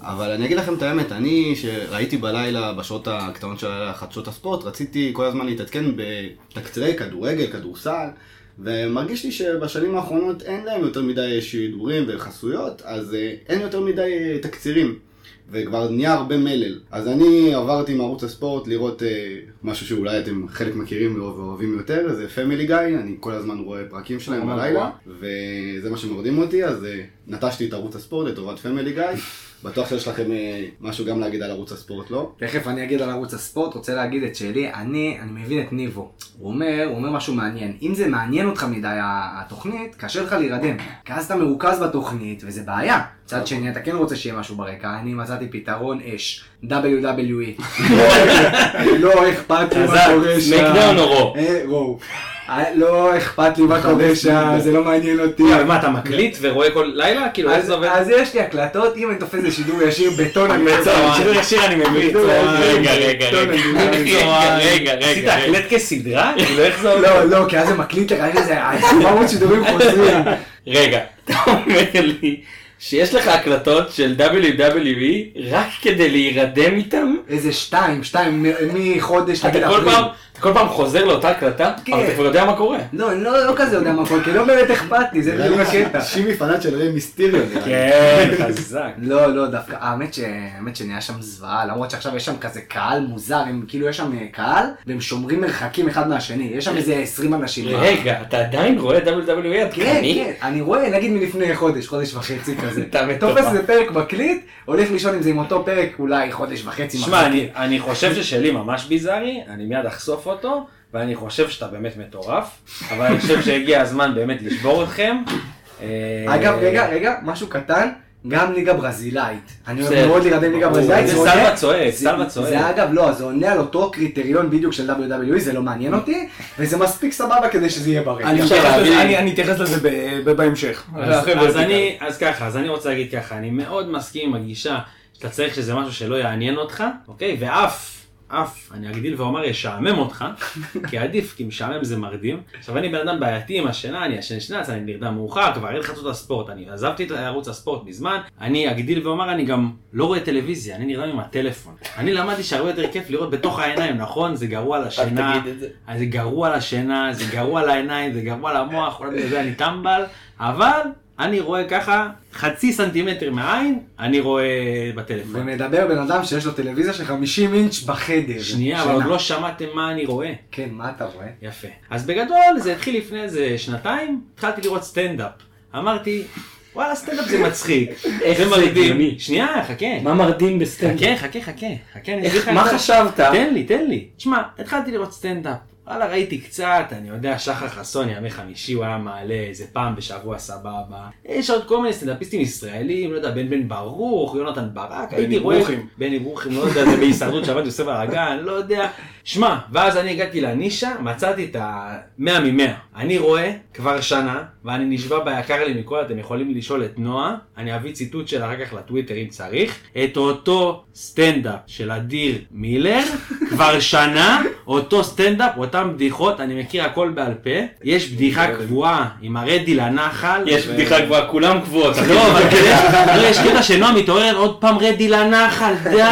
אבל אני אגיד לכם את האמת, אני שראיתי בלילה, בשעות הקטנות של הלילה, חדשות הספורט, רציתי כל הזמן להתעדכן בתקצירי כדורגל, כדורסל. ומרגיש לי שבשנים האחרונות אין להם יותר מדי שידורים וחסויות, אז אה, אין יותר מדי אה, תקצירים. וכבר נהיה הרבה מלל. אז אני עברתי עם ערוץ הספורט לראות אה, משהו שאולי אתם חלק מכירים ואוהבים יותר, זה Family Guy, אני כל הזמן רואה פרקים שלהם ממש בלילה. וזה מה שמרדים אותי, אז אה, נטשתי את ערוץ הספורט לטובת Family Guy. בטוח שיש לכם אה, משהו גם להגיד על ערוץ הספורט, לא? תכף אני אגיד על ערוץ הספורט, רוצה להגיד את שלי, אני, אני מבין את ניבו. הוא אומר, הוא אומר משהו מעניין. אם זה מעניין אותך מדי התוכנית, קשה לך להירדם. כי אז אתה מרוכז בתוכנית, וזה בעיה. מצד שני, אתה כן רוצה שיהיה משהו ברקע, אני מצאתי פתרון אש, WWE. לא אכפת לי מה חזק, קורה שם. סמקדאון או רו? אה, רו. אה, לא אכפת לי מה קורה שם, זה לא מעניין אותי. רגע, מה, אתה מקליט ורואה כל לילה? כאילו, איך זה עובד? אז יש לי הקלטות, אם אני תופס לשידור ישיר בטון, אני מצוין, שידור ישיר אני מבין. רגע, רגע, רגע. רגע, רגע, עשית רגע. הקלט כסדרה? כאילו, איך זה עובד? לא, לא, כי אז זה מקליט לך, יש איזה 700 שידורים חוזרים. רגע, אתה אומר לי שיש לך הקלטות של WWE רק כדי להירדם איתם? איזה שתיים, שתיים, מחודש אתה נגיד כל אפריל. פעם, אתה כל פעם חוזר לאותה הקלטה? כן. אבל אתה כבר יודע מה קורה. לא, אני לא לא כזה יודע מה קורה, כי לא באמת אכפת לי, זה בדיוק הקטע. שימי פנאט של ריי מיסטיריו. כן, חזק. לא, לא, דווקא, האמת ש- האמת שנהיה שם זוועה, למרות שעכשיו יש שם כזה קהל מוזר, הם כאילו יש שם אה, קהל, והם שומרים מרחקים אחד מהשני, יש שם איזה 20 אנשים. רגע, אתה עדיין רואה WWE כן, עדכני? כן, אני רואה, נגיד מלפני חודש, חודש וחצי כזה. אתה מטורף. תופס איזה פרק מקליט, הולך לישון עם זה עם אותו פרק אולי חודש וחצי. שמע, אני חושב ששלי ממש ביזארי, אני מיד אחשוף אותו, ואני חושב שאתה באמת מטורף, אבל אני חושב שהגיע הזמן באמת לשבור אתכם. אה, אגב, רגע, רגע, משהו קטן, גם ליגה ברזילאית. אני אוהב. מאוד להירדם ליגה ברזילאית. זה סלווה צועק, זה- סלווה צועק. זה אגב, לא, זה עונה על אותו קריטריון בדיוק של WWE, זה לא מעניין אותי, וזה מספיק סבבה כדי שזה יהיה ברקע. אני אתייחס לזה- בהמשך. אז ככה, אז אני רוצה להגיד ככה, אני מאוד מסכים עם הגישה שאתה צריך שזה משהו שלא יעניין אותך, אוקיי? ואף אף, אני אגדיל ואומר, ישעמם אותך, כי עדיף, כי משעמם זה מרדים. עכשיו, אני בן אדם בעייתי עם השינה, אני ישן אז אני נרדם מאוחר, כבר אין חצות הספורט, אני עזבתי את ערוץ הספורט מזמן, אני אגדיל ואומר, אני גם לא רואה טלוויזיה, אני נרדם עם הטלפון. אני למדתי שהרבה יותר כיף לראות בתוך העיניים, נכון? זה גרוע לשינה. אז זה גרוע לשינה, זה גרוע לעיניים, זה גרוע למוח, אולי בגלל זה אני טמבל, אבל אני רואה ככה חצי סנטימטר מהעין, אני רואה בטלפון. ומדבר בן אדם שיש לו טלוויזיה של 50 אינץ' בחדר. שנייה, אבל. עוד לא שמעתם מה אני רואה. כן, מה אתה רואה? יפה. אז בגדול זה התחיל לפני איזה שנתיים, התחלתי לראות סטנדאפ. אמרתי, וואלה סטנדאפ זה מצחיק, איך זה מרדים. שנייה, חכה. מה מרדים בסטנדאפ? חכה, חכה, חכה. חכה, אני אגיד לך מה. חשבת? תן לי, תן לי. תשמע, התחלתי לראות סטנדאפ. וואלה, ראיתי קצת, אני יודע, שחר חסון, ימי חמישי, הוא היה מעלה איזה פעם בשבוע סבבה. יש עוד כל מיני סטנדאפיסטים ישראלים, לא יודע, בן בן ברוך, יונתן ברק, הייתי רואה... ברוכים. בני ברוכים, לא יודע, זה בהישרדות שעבד יוסף האגן, לא יודע. שמע, ואז אני הגעתי לנישה, מצאתי את ה-100 מ-100. אני רואה כבר שנה, ואני נשבע ביקר לי מכל, אתם יכולים לשאול את נועה, אני אביא ציטוט שלה אחר כך לטוויטר אם צריך, את אותו סטנדאפ של אדיר מילר, כבר שנה, אותו סטנדאפ, אותם בדיחות, אני מכיר הכל בעל פה. יש בדיחה קבועה עם הרדי לנחל. יש בדיחה גבוהה, כולם קבועות. לא, אבל יש- קטע שנועה מתעוררת עוד פעם רדי לנחל, די.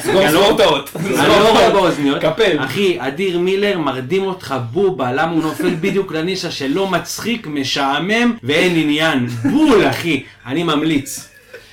סגור לא- את האות. אני לא רואה באוזניות. קפל. אחי, אדיר מילר מרדים אותך בובה, למה הוא נופל בדיוק לנישה שלא מצחיק, משעמם ואין עניין. בול, אחי. אני ממליץ.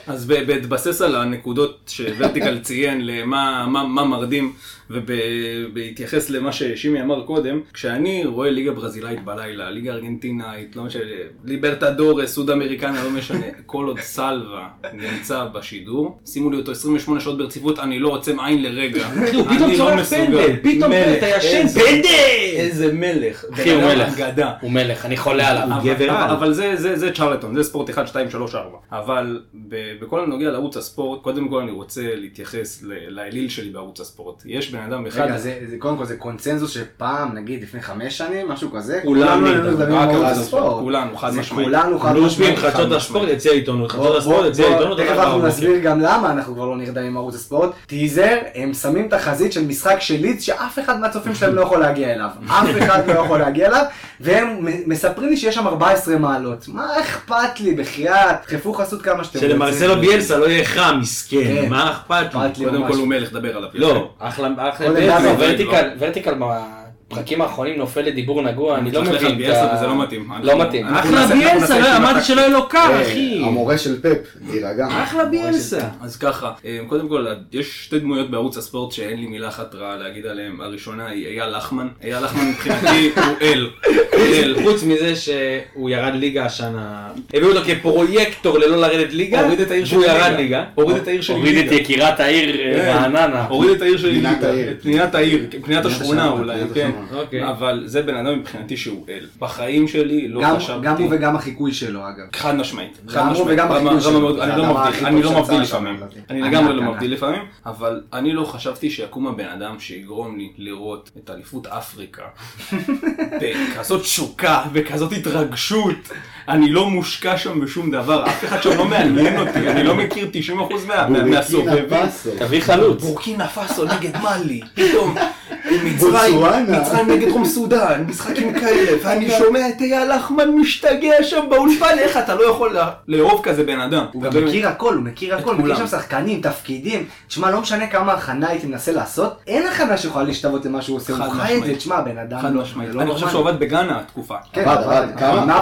אז בהתבסס על הנקודות שוורטיקל ציין למה מה, מה מרדים, ובהתייחס למה ששימי אמר קודם, כשאני רואה ליגה ברזילאית בלילה, ליגה ארגנטינאית, לא משנה, ליברטדורס, סוד אמריקנה, לא משנה, כל עוד סלווה נמצא בשידור, שימו לי אותו 28 שעות ברציפות, אני לא עוצם עין לרגע. אחי, הוא אני פתאום לא מסוגל. פנדל, פתאום מלך, אתה ישן, פנדל! איזה מלך. אחי, הוא מלך. אגדה. הוא מלך, אני חולה עליו. הוא אבל- גבר אבל- על. אבל זה, צ'רלטון, זה ספורט 1, 2, 3, 4. אבל בכל הנוגע לערוץ הספורט, קודם כל אני רוצה להתייחס לאליל שלי בערוץ הספורט. יש בן אדם אחד, רגע, זה, זה, קודם כל זה קונצנזוס שפעם, נגיד לפני חמש שנים, משהו כזה, כולנו מדברים על הספורט. כולנו, חד משמעית. כולנו חד משמעית. חדשות חד הספורט. יציע עיתונות, חדשות הספורט, יציע עיתונות, תכף אנחנו. נסביר גם למה אנחנו כבר לא נרדמים עם ערוץ הספורט. טיזר, הם שמים תחזית של משחק של לידס שאף אחד מהצופים שלהם לא יכול להגיע אליו. אף אחד לא יכול להגיע אליו, והם מספרים לי שיש שם 14 מעלות. מה אכפת לי, בחייאת, דחפו חסות כמה שאתם רוצים. שלמרסלו ביאלסה לא יהיה חם, מסכן, כן. מה אכפת לי? קודם. כל הוא מלך, דבר עליו. לא, אחלה, ביאלסה, כל, אבל- ורטיקל, ורטיקל בפרקים האחרונים נופל לדיבור נגוע, אני לא צריך מבין על את ה... וזה לא מתאים. לא מתאים. אנחנו אחלה נעשה לא, אמרתי שלא יהיה לו קר, אה, אחי. המורה של פפ, תירגע. אחלה ביאלסה. אז ככה, אה, קודם כל, יש שתי דמויות בערוץ הספורט שאין לי מילה אחת רעה להגיד עליהן. הראשונה היא אייל לחמן. אייל לחמן מבחינתי הוא אל. חוץ מזה שהוא ירד ליגה השנה, הביאו אותו כפרויקטור ללא לרדת ליגה, הוריד את העיר שלי ירד ליגה. הוריד את העיר שלי הוריד את. יקירת העיר אה, כן. רעננה. הוריד את העיר שלי פנינת ליגה. העיר. את פנינת העיר, פנינת השכונה אולי, כן. אוקיי. אבל זה בן אדם מבחינתי שהוא אל. בחיים שלי לא גם- חשבתי... גם הוא וגם החיקוי שלו, אגב. חד משמעית. חד גם הוא משמעית. וגם רמה- החיקוי רמה שלו. מאוד- זה אני לא הדבר מבדיל, הכי אני טוב לא מבדיל לפעמים. לדעתי. אני אני לגמרי לא. מבדיל לפעמים, אבל אני לא חשבתי שיקום הבן אדם שיגרום לי לראות את אליפות אפריקה בכזאת תשוקה, בכזאת התרגשות. אני לא מושקע שם בשום דבר, אף אחד שם לא מעניין אותי, אני לא מכיר 90% מה- מה- בורקינה מהסובבים. פאסו. תביא חלוץ. בורקינה פאסו נגד מאלי, פתאום מצרים. מצרים נגד דרום סודאן, משחקים כאלה, ואני שומע את אייל לחמן משתגע שם באולפן, איך אתה לא יכול לאהוב כזה בן אדם? הוא גם מכיר הכל, הוא מכיר הכל, הוא מכיר. שם שחקנים, תפקידים. תשמע, לא משנה כמה הכנה הייתי מנסה לעשות, אין הכנה שיכולה להשתוות למה שהוא עושה, חד הוא חי את זה, משמעית. תשמע, בן אדם חד לא... משמעית. לא אני חושב. שהוא עבד בגאנה תקופה. כן, עבד, עבד. כמה- מה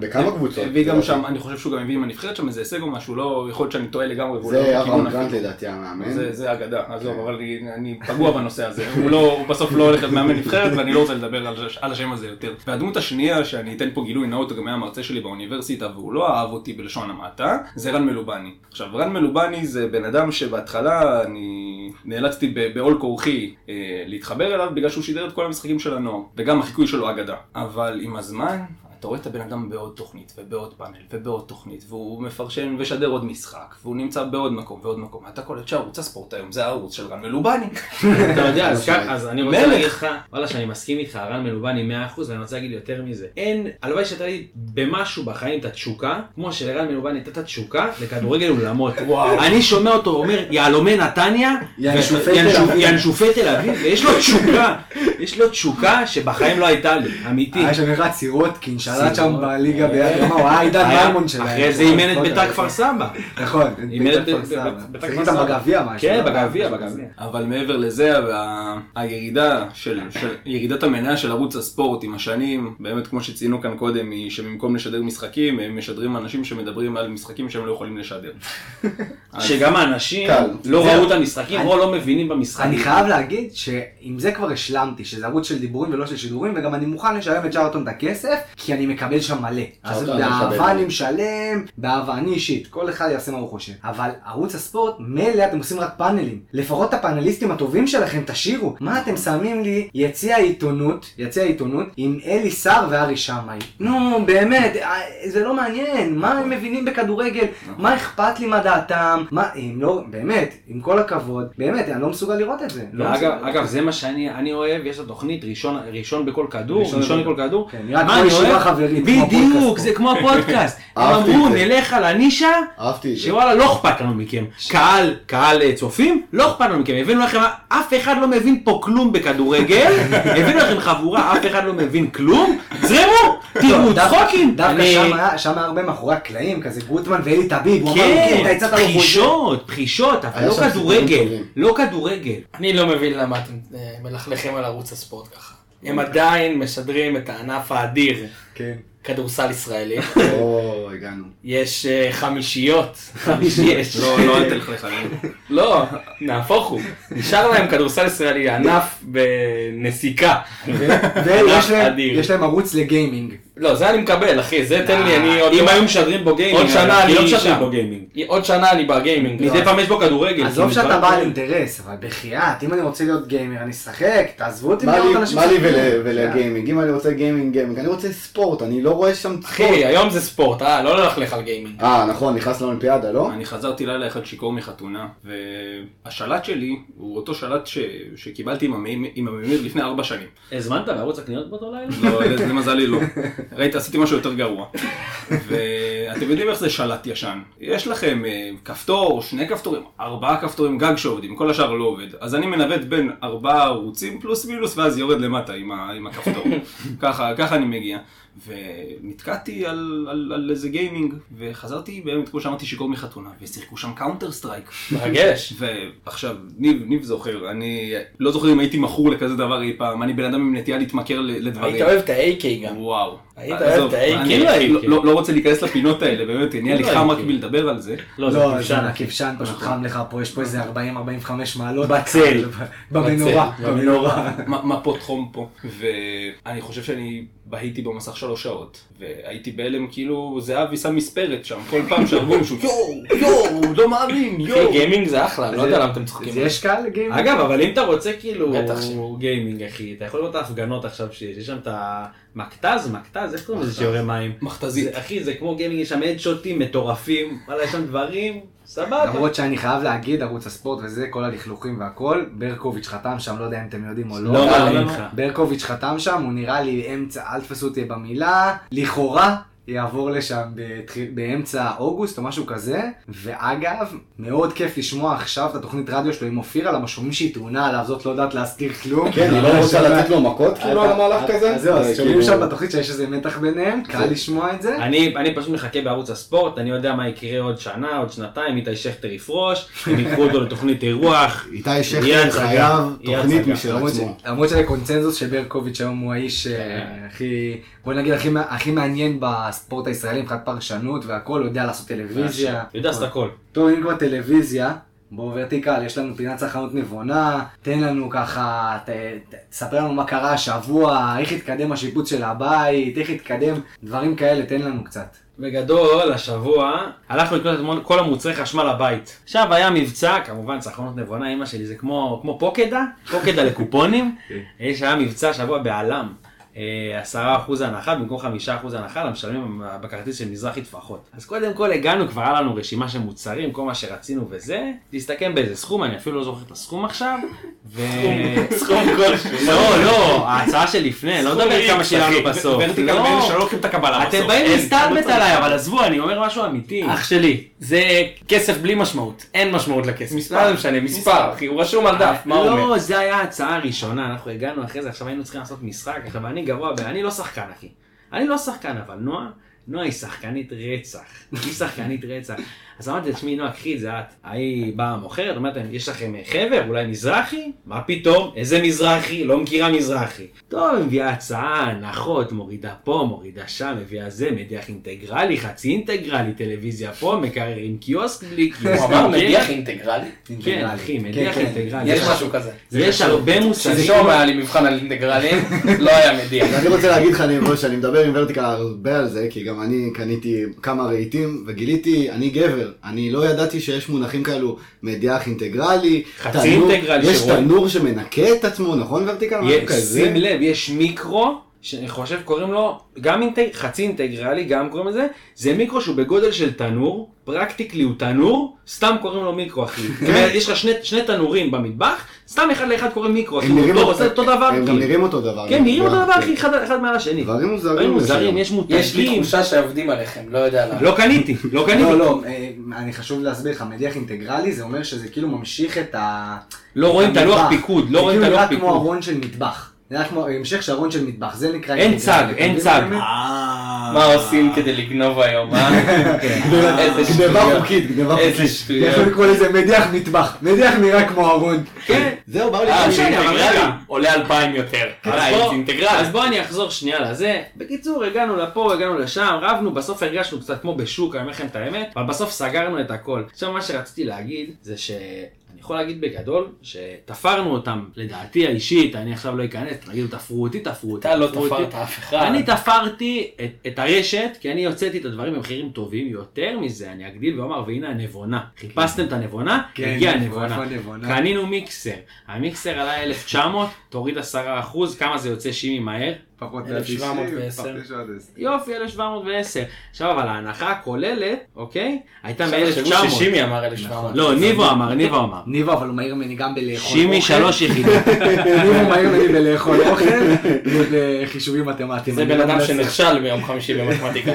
בכמה- קבוצות. הביא גם. שם, אני חושב שהוא גם הביא עם הנבחרת שם איזה הישג או משהו, לא, יכול להיות שאני טועה לגמרי. לא זה בכיוון אברהם. גרנט לדעתי המאמן. זה, אגדה, עזוב, אבל אני, אני פגוע בנושא הזה. הוא, לא, בסוף לא הולך להיות מאמן נבחרת, ואני לא רוצה לדבר על, על השם הזה יותר. והדמות השנייה, שאני אתן פה גילוי נאות, גם היה מרצה שלי באוניברסיטה, והוא לא אהב אותי בלשון המעטה, זה רן מלובני. עכשיו, רן מלובני זה בן אדם שבהתחלה אני נאלצתי בעול כורחי אה, להתחבר אליו, בגלל שהוא שידר את כל המשחקים של הנוער, וגם החיקוי שלו אגדה. אבל עם הזמן, אתה רואה את הבן אדם בעוד תוכנית, ובעוד פאנל, ובעוד תוכנית, והוא מפרשן ושדר עוד משחק, והוא נמצא בעוד מקום ועוד מקום. אתה קולט שערוץ הספורט היום זה הערוץ של רן מלובני. אתה יודע, אז אני רוצה. להגיד לך, וואלה שאני מסכים איתך, רן מלובני 100% ואני רוצה להגיד יותר מזה. אין, הלוואי שהייתה לי במשהו בחיים את התשוקה, כמו שלרן מלובני הייתה את התשוקה לכדורגל אולמות. אני שומע אותו אומר יהלומי נתניה, ינשופי תל אביב." ויש לו תשוקה, יש לו תשוקה שבחיים לא הייתה לי, אמיתי. היה שם אחד סירוטקין, שלט שם. בליגה ביד רמה, הוא היה עידן מלמון שלהם. אחרי זה אימן את בית"ר כפר סבא. נכון, אימן את בית"ר כפר סבא. ב- בית"ר שיחק איתם. בגביע משהו. כן, לא? בגביע, בגביע. אבל מעבר לזה, הירידה של, ירידת המניה של ערוץ הספורט עם השנים, באמת כמו שציינו כאן קודם, היא שבמקום לשדר משחקים, הם משדרים אנשים שמדברים על משחקים שהם לא יכולים לשדר. שגם האנשים. לא. ראו את המשחקים או לא מבינים במשחקים. אני חייב להגיד שעם זה כבר השלמתי, שזה ערוץ של דיבורים ולא של שידורים, וגם אני מוכן לשלם את צ'ארלטון את הכסף, כי אני מקבל שם מלא. אז צ'ארלטון אני באהבה. אני משלם, באהבה אני אישית, כל אחד יעשה מה הוא חושב. אבל ערוץ הספורט, מילא אתם עושים רק פאנלים. לפחות הפאנליסטים הטובים שלכם תשאירו. מה אתם שמים לי יציע העיתונות, יציע העיתונות, עם אלי סער וארי שמאי. נו, באמת, אה, זה לא מעניין, מה הם מבינים בכדורגל? מה אכפת לי מה דעתם? מה, אם לא, באמת, עם כל הכבוד, באמת, אני לא מסוגל לראות את זה. לא. אגב, זה מה שאני אני אוהב, יש לו תוכנית ראשון, בכל כדור, ראשון בכל- כדור. כן, מה אני אוהב? חברית, כמו בדיוק, זה. כמו הפודקאסט. הם אמרו. נלך על הנישה. שוואלה, לא אכפת לנו מכם. קהל, קהל אה, צופים, לא אכפת לנו מכם. הבאנו לכם, אף אחד לא מבין פה כלום בכדורגל, הבאנו לכם חבורה, אף אחד לא מבין כלום, זרמו, תראו צחוקים. דווקא אני- שם היה- הרבה מאחורי הקלעים, כזה גוטמן ואלי טביב, הוא אמר, כן, "כן, אתה הצעת לו חוזה." פחישות, פחישות, אבל לא כדורגל. לא כדורגל. אני לא מבין למה אתם אה, מלכלכים על ערוץ הספורט ככה. הם עדיין משדרים את הענף האדיר, כן. כדורסל ישראלי. או, הגענו. יש אה, חמישיות. יש. לא, לא, אל תלך לך. אני- לא, נהפוך הוא. נשאר להם כדורסל ישראלי, ענף בנסיקה. ויש להם ערוץ לגיימינג. לא, זה אני מקבל, אחי, זה תן לי, אני עוד... אם לא- היו משדרים בו גיימינג, עוד שנה לא אני משדרים שם. בו גיימינג. עוד שנה אני בגיימינג. מדי פעם יש בו כדורגל. עזוב כאילו, שאתה בעל. אינטרס, אבל בחייאת, אם אני רוצה להיות גיימר, אני אשחק, תעזבו אותי לי- אנשים מה לי ולגיימינג? אם אני רוצה גיימינג, גיימינג, אני רוצה ספורט, אני לא רואה שם ספורט. אחי, היום זה ספורט, אה? לא ללכלך על גיימינג. אה, נכון, נכנס לאולימפיאדה, לא? אני חזרתי לילה אחד שיכור מחתונה, והשלט שלי הוא אותו שלט ש... שקיבלתי עם הממיר- עם הממיר לפני ארבע שנים. הזמנת בערוץ הקניות באותו לילה? לא, למזלי לא. ראית, עשיתי משהו יותר גרוע. ואתם יודעים איך זה שלט ישן. יש לכם אה, כפתור, שני כפתורים, ארבעה כפתורים גג שעובדים, כל השאר לא עובד. אז אני מנווט בין ארבעה ערוצים פלוס מינוס, ואז יורד למטה עם, ה, עם הכפתור. ככה, ככה אני מגיע. ונתקעתי על, על, על איזה גיימינג, וחזרתי באמת, כמו שאמרתי, שיכור מחתונה, ושיחקו שם Counter-Strike. מרגש. ועכשיו, ניב, ניב זוכר, אני לא זוכר אם הייתי מכור לכזה דבר אי פעם, אני בן אדם עם נטייה להתמכר לדברים. היית אוהב את ה-AK גם. וואו. היית אוהב את ה-AK. אני לא- לא- לא רוצה להיכנס לפינות האלה, באמת, נהיה לי לא חם רק. מלדבר על זה. לא, זה לא, כבשן. הכבשן, פשוט חם לך פה, יש פה איזה 40-45 מעלות. בצל. במנורה. במנורה. מפות חום פה. ואני חושב שאני בהיתי במסך שלוש שעות, והייתי בהלם כאילו זהבי שם מספרת שם, כל פעם שהרגו מישהו, יואו, יואו, לא מאמין, אחי, יואו. גיימינג זה אחלה, לא זה- יודע למה אתם צוחקים. אז יש קהל לגיימינג? אגב, אבל אם אתה רוצה כאילו בטח ש- גיימינג, אחי, אתה יכול לראות את ההפגנות עכשיו שיש, יש שם את המכתז, מכתז, איך קוראים לזה שיורה מים? מכתזית. זה- אחי, זה כמו גיימינג, יש שם headshots מטורפים, וואלה, יש שם דברים, סבבה. למרות שאני חייב להגיד, ערוץ הספורט וזה, כל הלכלוכים והכל, ברקוביץ' חתם שם, לא יודע אם אתם יודעים או לא. לא מאמין לך. ברקוביץ' חתם שם, הוא נראה לי אמצע, אל תתפסו אותי במילה, לכאורה. יעבור לשם בתחיל, באמצע אוגוסט או משהו כזה, ואגב, מאוד כיף לשמוע עכשיו את התוכנית רדיו שלו עם אופירה, למה שומעים שהיא טעונה עליו, זאת לא יודעת להזכיר כלום. כן, היא לא רוצה לתת לו מכות כאילו על המהלך כזה? אז זהו, אז זה שומעים כאילו- שם בתוכנית שיש איזה מתח ביניהם, קל לשמוע את זה. אני, אני פשוט מחכה בערוץ הספורט, אני יודע מה יקרה עוד שנה, עוד שנתיים, איתי שכטר יפרוש, הם ייקחו אותו לתוכנית אירוח. איתי שכטר חייב תוכנית. משל עצמו. למרות שזה קונצנזוס שברקוביץ' היום הוא האיש אה. הכי, בוא נגיד הכי מע- הכי מעניין בספורט הישראלי מבחינת פרשנות והכל, הוא יודע לעשות טלוויזיה. יודע לעשות הכל. טוב, אם כבר טלוויזיה, בואו ורטיקל, יש לנו פינת צרכנות נבונה, תן לנו ככה, ת- ת- תספר לנו מה קרה השבוע, איך התקדם השיפוץ של הבית, איך התקדם, דברים כאלה, תן לנו קצת. בגדול, השבוע, הלכנו לקנות את כל המוצרי חשמל לבית. עכשיו היה מבצע, כמובן צרכנות נבונה, אמא שלי זה כמו, כמו פוקדה, פוקדה לקופונים. יש היה מבצע שבוע בעלם. אה, עשרה אחוז הנחה במקום חמישה אחוז הנחה למשלמים בכרטיס של מזרחי טפחות. אז קודם כל הגענו, כבר היה לנו רשימה של מוצרים, כל מה שרצינו וזה, להסתכם באיזה סכום, אני אפילו לא זוכר את הסכום עכשיו, ו... סכום כלשהו. לא, לא, ההצעה שלפני, לא מדבר כמה שילמנו בסוף. לא. בסוף. אתם באים להסתלבט לא עליי. אבל עזבו, אני אומר משהו אמיתי. אח שלי, זה כסף בלי משמעות, אין משמעות לכסף. מספר. לא משנה, מספר, אחי, הוא רשום על דף, מה הוא אומר? לא, זה היה ההצעה הראשונה, אנחנו הגענו אחרי זה, עכשיו היינו צריכים לעשות משחק, עכשיו אני גרוע, ב- אני לא שחקן אחי. אני לא שחקן, אבל נועה, נועה היא שחקנית רצח. היא שחקנית רצח. אז אמרתי תשמעי נועה, קחי את זה את. ההיא באה מוכרת, אומרת להם, יש לכם חבר, אולי מזרחי? מה פתאום? איזה מזרחי? לא מכירה מזרחי. טוב, מביאה הצעה, הנחות, מורידה פה, מורידה שם, מביאה זה, מדיח אינטגרלי, חצי אינטגרלי, טלוויזיה פה, מקרר עם קיוסק בלי קיוסק. הוא אמר כן. מדיח אינטגרלי? כן, אחי, מדיח כן. אינטגרלי. יש משהו כזה. ויש הרבה מושגים. שלשום היה לי מבחן על אינטגרלים, לא היה מדיח. אני רוצה להגיד לך, שאני מדבר עם ורטיקל הרבה על זה, כי גם אני קניתי כמה רהיטים, וגיליתי, אני גבר, אני לא ידעתי שיש מונחים כאלו, מדיח אינטגרלי, חצי תנור- אינטגרלי יש שרואים. תנור שמנקה את עצמו, נכון ורטיקל? משהו יש- כזה? שים לב, יש מיקרו, שאני חושב קוראים לו, גם אינטג, חצי אינטגרלי, גם קוראים לזה, זה מיקרו שהוא בגודל של תנור, פרקטיקלי הוא תנור, סתם קוראים לו מיקרו אחי. יש לך שני, שני תנורים במטבח, סתם אחד לאחד קוראים מיקרו, אחי, הם הוא נראים לא אותו- אותו דבר, הם גם כאילו. נראים אותו דבר. כן, נראים אותו גם, דבר כן. אחי, אחד אחד מעל השני. דברים מוזרים. דברים מוזרים, יש יש מותגים. יש לי תחושה שעובדים עליכם, לא יודע למה. לא קניתי, לא קניתי. לא, לא, אה, אני חשוב להסביר לך, מדיח אינטגרלי זה אומר שזה כאילו ממשיך את ה... לא רואים את הלוח. פיקוד, לא רואים את זה הלוח כאילו נראה כמו פיקוד. ארון של מטבח. זה נראה כמו המשך של ארון של מטבח, זה נקרא אין אינטגרלי. צג, אין צג. מה אומר? מה עושים כדי לגנוב היום, אה? איזה גניבה שטויות. חוקית, איזה חוקית. שטויות. יכול לקרוא לזה מדיח מטבח. מדיח נראה כמו ארון. כן. זהו, באו לי... אה, רגע. עולה אלפיים יותר. אז בוא- אינטגרלי. אז בוא אני אחזור שנייה לזה. בקיצור, הגענו לפה, הגענו לשם, רבנו, בסוף הרגשנו קצת כמו בשוק, אני אומר לכם את האמת, אבל בסוף סגרנו את הכל. עכשיו מה שרציתי להגיד, זה שאני יכול להגיד בגדול, שתפרנו אותם, לדעתי האישית, אני עכשיו לא אכנס, תגידו תפרו אותי, תפרו אותי. אתה לא. תפרת אף אחד. אני תפרתי את, את הרשת, כי אני הוצאתי את הדברים במחירים טובים, יותר מזה, אני אגדיל ואומר, והנה הנבונה. חיפשתם את הנבונה? כן, הגיעה הנבונה? קנינו מיקסר, המיקסר עלה 1,900, תוריד 10%, כמה זה יוצא שימי מהר? פחות 1710. יופי, 1,710. עכשיו, אבל ההנחה הכוללת, אוקיי, הייתה עכשיו תחשבו מ-1,900. ששימי אמר 1700. לא, ניבו אמר, ניבו אמר. ניבו אבל הוא מהיר ממני גם בלאכול שימי אוכל. שלוש יחידות. ניבו מהיר ממני בלאכול אוכל ובחישובים מתמטיים. זה בן לא אדם. שנכשל ביום חמישי במתמטיקה.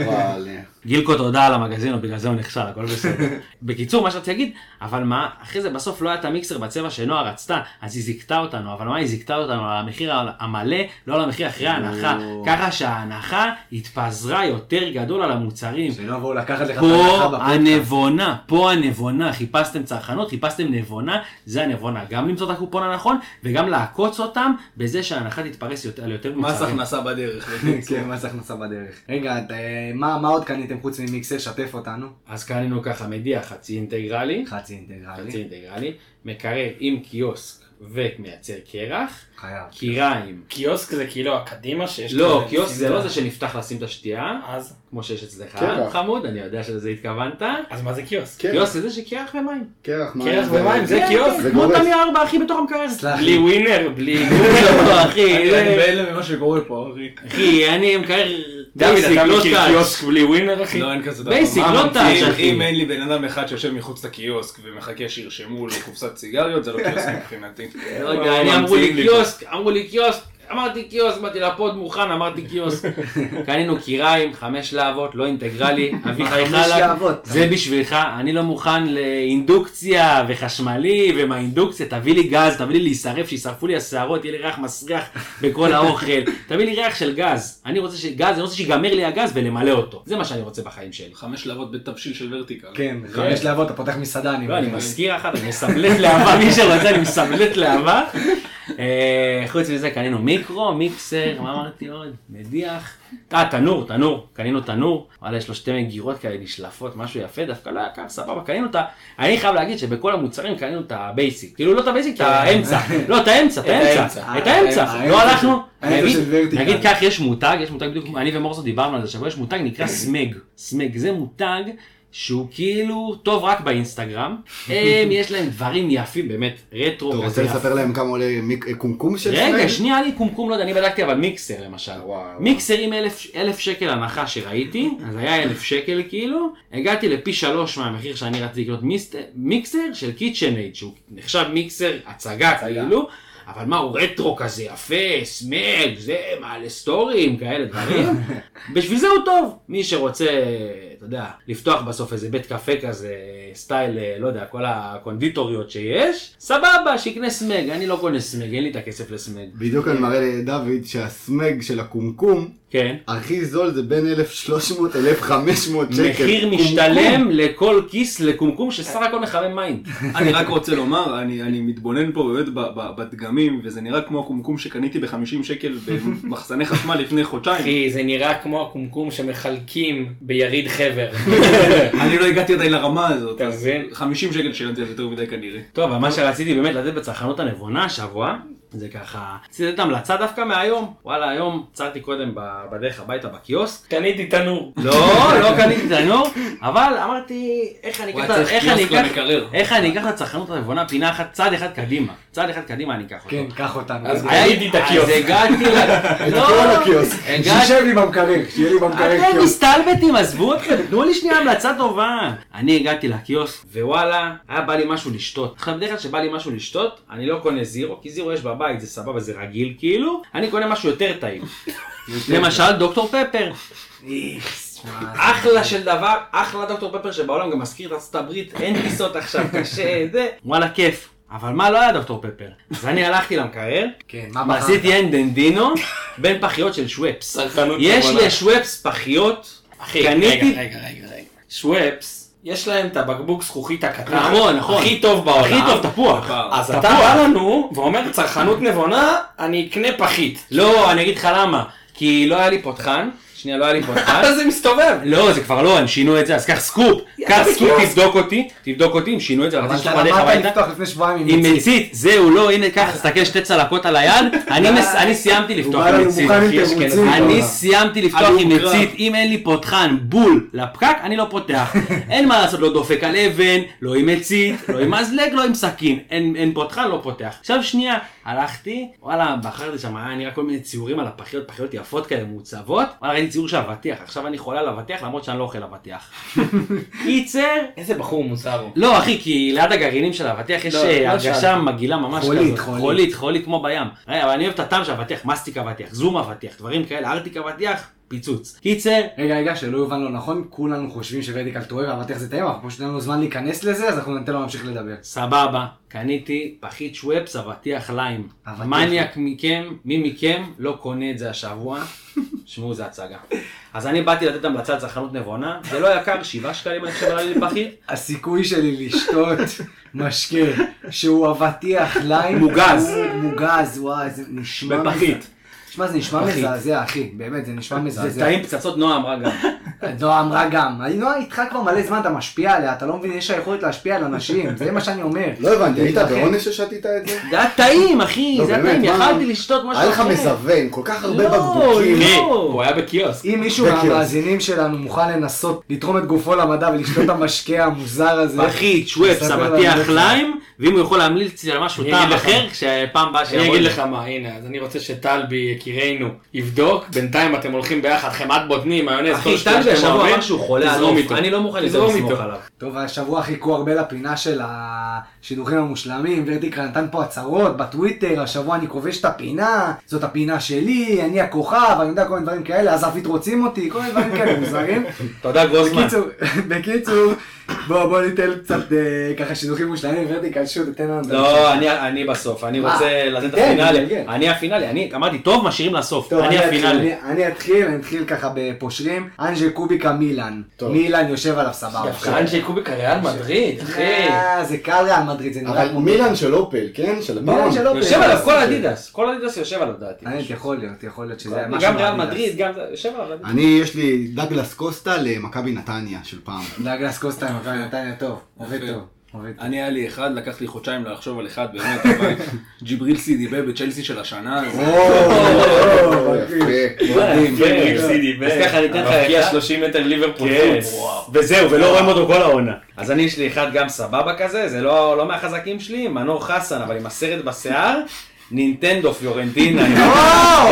גילקו תודה על המגזין, בגלל זה הוא נכשל, הכל בסדר. בקיצור, מה שרציתי להגיד, אבל מה, אחרי זה בסוף לא היה את המיקסר בצבע שנועה רצתה, אז היא זיכתה אותנו, אבל מה היא זיכתה אותנו על המחיר המלא, לא על המחיר אחרי ההנחה, ככה שההנחה התפזרה יותר גדול על המוצרים. שלא יבואו לקחת לך את ההנחה פה בפודקאסט. הנבונה, פה הנבונה, חיפשתם צרכנות, חיפשתם נבונה, זה הנבונה, גם למצוא את הקופון הנכון וגם לעקוץ אותם בזה שההנחה תתפרס על יותר מס מוצרים. הכנסה בדרך. כן, מס הכנסה בדרך. רגע, אה, מה עוד קניתם חוץ ממיקסר? שתף אותנו. אז קנינו ככה מדיח חצי אינטגרלי, חצי חצי אינטגרלי. אינטגרלי, מקרר עם קיוסק ומייצר קרח, חייב. קיריים. קיוסק זה כאילו הקדימה שיש... לא, קיוסק זה לא זה שנפתח לשים את השתייה, אז? כמו שיש אצלך, קרח. חמוד, אני יודע שלזה התכוונת. אז מה זה קיוסק? קיוסק זה שקרח ומים. קרח מים. קרח ומים, זה כן, קיוסק. כן, זה כמו. תמי ארבע אחי בתוך המקרר. בלי לי. ווינר, בלי... אחי, אני בהלם ממה שקורה פה, אחי. אחי, אני מקרר בייסיק, אתה לא מכיר טאץ'. קיוסק בלי ווינר, אחי? לא, אין כזה דבר. בייסיק, לא? טאץ', אחי. אם אין לי בן אדם אחד שיושב מחוץ לקיוסק ומחכה שירשמו לו קופסת סיגריות, זה לא קיוסק מבחינתי. לא אני אמרו לי קיוסק, אמרו לי קיוסק, אמרתי קיוסק, באתי לפוד מוכן, אמרתי קיוסק. קנינו קיריים, חמש להבות, לא אינטגרלי, אביחי חמש חלק, להבות. זה בשבילך, אני לא מוכן לאינדוקציה וחשמלי ומהאינדוקציה, תביא לי גז, תביא לי להישרף, שישרפו לי השערות, יהיה לי ריח מסריח בכל האוכל, תביא לי ריח של גז, אני רוצה שגז, אני רוצה שיגמר לי הגז ולמלא אותו, זה מה שאני רוצה בחיים שלי. חמש להבות בתבשיל של ורטיקל. כן, חמש להבות, אתה פותח מסעדה, אני לא. מזכיר אחת, אני מסבלט לאהבה, מי שרוצה, אני מסבלט לאהבה. אה, חוץ מזה קנינו מיקרו, מיקסר, מה אמרתי עוד? מדיח. אה, תנור, תנור, קנינו תנור, וואלה יש לו שתי מגירות כאלה נשלפות, משהו יפה, דווקא לא יקר, סבבה, קנינו את ה... אני חייב להגיד שבכל המוצרים קנינו את ה basic, כאילו לא את ה basic, את האמצע, לא את האמצע, את האמצע. את האמצע, האמצע לא הלכנו. נגיד כך יש מותג, יש מותג בדיוק, אני ומורסו דיברנו על זה שבוע, יש מותג נקרא Smeg, Smeg, זה מותג שהוא כאילו טוב רק באינסטגרם. הם, יש להם דברים יפים, באמת, רטרו אתה רוצה. לספר להם כמה עולה מיק- קומקום של רגע, Smeg? שנייה, אני קומקום, לא יודע, אני בדקתי אבל מיקסר למשל. מיקסר עם אלף, שקל הנחה שראיתי, אז היה אלף שקל כאילו, הגעתי לפי שלוש מהמחיר שאני רציתי לקנות מיקסר של KitchenAid, שהוא נחשב מיקסר הצגה כאילו, אבל מה, הוא רטרו כזה יפה, Smeg, זה, מעלה סטוריז, כאלה דברים. בשביל זה הוא טוב. מי שרוצה, אתה יודע, לפתוח בסוף איזה בית קפה כזה, style, אה, לא יודע, כל הקונדיטוריות שיש, סבבה, שיקנה Smeg. אני לא קונה Smeg, אין לי את הכסף ל Smeg. בדיוק אני מראה לדוד שהסמג של הקומקום כן. הכי זול זה בין 1,300 ל-1,500 שקל. מחיר. משתלם לכל כיס לקומקום שסך הכל מחמם מים. אני רק רוצה לומר, אני, אני מתבונן פה באמת בדגמים, וזה נראה כמו הקומקום שקניתי ב-50 שקל במחסני חשמל לפני חודשיים. אחי, זה נראה כמו הקומקום שמחלקים ביריד חבר. אני לא הגעתי עדיין לרמה הזאת, אתה אז מבין? 50 שקל שילמתי על זה יותר מדי כנראה. טוב, אבל מה שרציתי באמת לתת בצרכנות הנבונה השבוע, זה ככה, רציתי לתת המלצה דווקא מהיום. וואלה, היום עצרתי קודם בדרך הביתה בקיוסק. קניתי תנור. לא, לא קניתי תנור, אבל אמרתי, איך אני אקח, איך אני אקח, למקרר. איך אני אקח את הצרכנות הנבונה פינה אחת, צעד אחד קדימה. צעד אחד קדימה אני אקח אותו. כן, קח אותנו. אז קניתי את הקיוסק. אז הגעתי, ל- לא, שישב לי במקרר, שיהיה לי במקרר אתם קיוסק. מסתלבטים, עזבו אתכם, תנו לי שנייה המלצה טובה. אני הגעתי לקיוסק, ווואלה, היה בא לי משהו לשתות. עכשיו, בדרך כלל כשבא לי משהו לשתות, אני לא קונה זירו, כי זירו יש בבית, זה סבבה, זה רגיל כאילו, אני קונה משהו יותר טעים. למשל, דוקטור פפר. אחלה של דבר, אחלה דוקטור פפר שבעולם גם מזכיר את ארצות הברית, אין טיסות עכשיו, קשה, זה, וואלה כיף. אבל מה לא היה דוקטור פפר? אז אני הלכתי למקרר, כן, מה בחרת? עשיתי אנדנדינו בין פחיות של שוופס. יש. לשוופס פחיות, קניתי, רגע, רגע, רגע, רגע. יש להם את הבקבוק זכוכית הקטן. נכון, נכון. הכי טוב בעולם. הכי טוב תפוח. אז אתה תפוח. בא לנו ואומר צרכנות נבונה, אני אקנה פחית. לא, אני אגיד לך למה. כי לא היה לי פותחן, שנייה, לא היה לי פותחן. אז זה מסתובב. לא, זה כבר לא, הם שינו את זה, אז קח סקופ, קח סקופ, תבדוק אותי, תבדוק אותי, הם שינו את זה, אבל אתה למדת. לפתוח לפני שבועיים עם עם מצית. מצית, זהו, לא, הנה, קח, תסתכל שתי צלקות על היד, אני סיימתי לפתוח עם מצית. אני. סיימתי לפתוח עם. מצית, אם אין לי פותחן בול לפקק, אני לא פותח. אין מה לעשות, לא דופק על אבן, לא עם מצית, לא עם מזלג, לא עם סכין. אין אין פותחן, לא פותח. עכשיו שנייה, הלכתי, וואלה, בחרתי שם, היה נראה כל מיני ציורים על הפחיות, פחיות יפות כאלה, מעוצבות. וואלה, ראיתי ציור של אבטיח, עכשיו אני חולה על אבטיח, למרות שאני לא אוכל אבטיח. קיצר, איזה בחור מוזר הוא. לא אחי, כי ליד הגרעינים של האבטיח יש לא, אה, לא הרגשה. מגעילה ממש כזאת. חולית. חולית, חולית כמו בים. רגע, אבל אני אוהב את הטעם של אבטיח, מסטיק אבטיח, זום אבטיח, דברים כאלה, ארטיק אבטיח, פיצוץ. קיצר, רגע, רגע, שלא יובן לא נכון, כולנו חושבים שוורטיקל טועה ואבטיח זה טעים, אבל פשוט אין לנו זמן להיכנס לזה, אז אנחנו ניתן לו להמשיך לדבר. סבבה, קניתי פחית שוופס אבטיח ליים. מניאק מכם, מי מכם לא קונה את זה השבוע? שמעו, זה הצגה. אז אני באתי לתת המלצה לצרכנות נבונה, זה לא יקר, 7 שקלים אני חושב עלה לי לפחית. הסיכוי שלי לשתות משקה שהוא אבטיח ליים, מוגז. מוגז, וואי, זה נשמע בפחית. מזעזע. שמע, זה נשמע. מזעזע, אחי, באמת, זה נשמע זה מזעזע. טעים פצצות נועה אמרה גם. נועה אמרה גם, אני נועה איתך כבר מלא זמן, אתה משפיע עליה, אתה לא מבין, יש לה יכולת להשפיע על אנשים, זה מה שאני אומר. לא הבנתי, היית. בעונש ששתית את זה? זה היה טעים, אחי, לא, זה היה באמת, טעים? יכלתי לשתות משהו היה לך אחר. מזוון, כל כך הרבה לא, בקבוקים. לא. אחי, הוא היה בקיוסק. אם מישהו. מהמאזינים שלנו מוכן לנסות לתרום את גופו למדע ולשתות את המשקה המוזר הזה, פחית, שוואפס, תספר לנו אבטיח איך. ליים, ואם הוא יכול להמליץ לי על משהו אני טעם אגיד. אחר, כשפעם הבאה אני שיבוא אגיד לי. לך מה, הנה, אז אני רוצה שטלבי יקירנו יבדוק, בינתיים אתם הולכים ביחד, חמאת בוטנים, מיונז, אחי, כל שטויות טלבי שאתם השבוע אוהבים, אמר שהוא חולה על תזרום עוף, איתו. אני לא מוכן תזרום לסמוך איתו. עליו. טוב, השבוע חיכו הרבה לפינה של השידוכים המושלמים, ורטיקל נתן פה הצהרות בטוויטר, השבוע אני כובש את הפינה, זאת הפינה שלי, אני הכוכב, אני יודע כל מיני דברים כאלה, אז אפית רוצים אותי, כל מיני דברים כאלה מוזרים. תודה גרוסמן. בקיצור, בקיצור, בוא בוא ניתן קצת אה, ככה שידוכים מושלמים, ורטיקל שוט, תתן לנו. לא, אני- אני בסוף, אני מה? רוצה לתת את תיתן, הפינאלי. תתגלגל. אני הפינאלי, אני אמרתי, טוב, משאירים לסוף. טוב, אני הפינאלי. אני- אני אתחיל, אני אתחיל ככה בפושרים, אנג'ל קוביקה מילאן, טוב. מילאן יושב עליו סבבה. אנג'ל קוביקה ריאל מדריד, אחי. אה, זה קל ריאל מדריד, זה נראה אבל כמו מילאן של אופל, כן? של מילאן. של אופל. יושב עליו כל אדידס, כל אדידס יושב עליו. האמת, יכול להיות, יכול להיות שזה משהו גם ריאל. מדריד, גם זה, יושב עליו. אני, יש לי דאגלס קוסטה למכבי נתניה של פעם. דאגלס קוסטה מכבי נתניה טוב, עובד. טוב. אני היה לי אחד, לקח לי חודשיים לחשוב על אחד, באמת, אבל ג'יבריל סידיבה בצ'לסי של השנה, זה או, יפה. מדהים. סידי אז ככה אני אתן לך מבקיע אחד. 30 מטר ליברפול חוץ. וזהו, ולא רואים אותו כל העונה. אז אני יש לי אחד גם סבבה כזה, זה לא מהחזקים שלי, מנור חסן, אבל עם הסרט בשיער, נינטנדו פיורנטינה,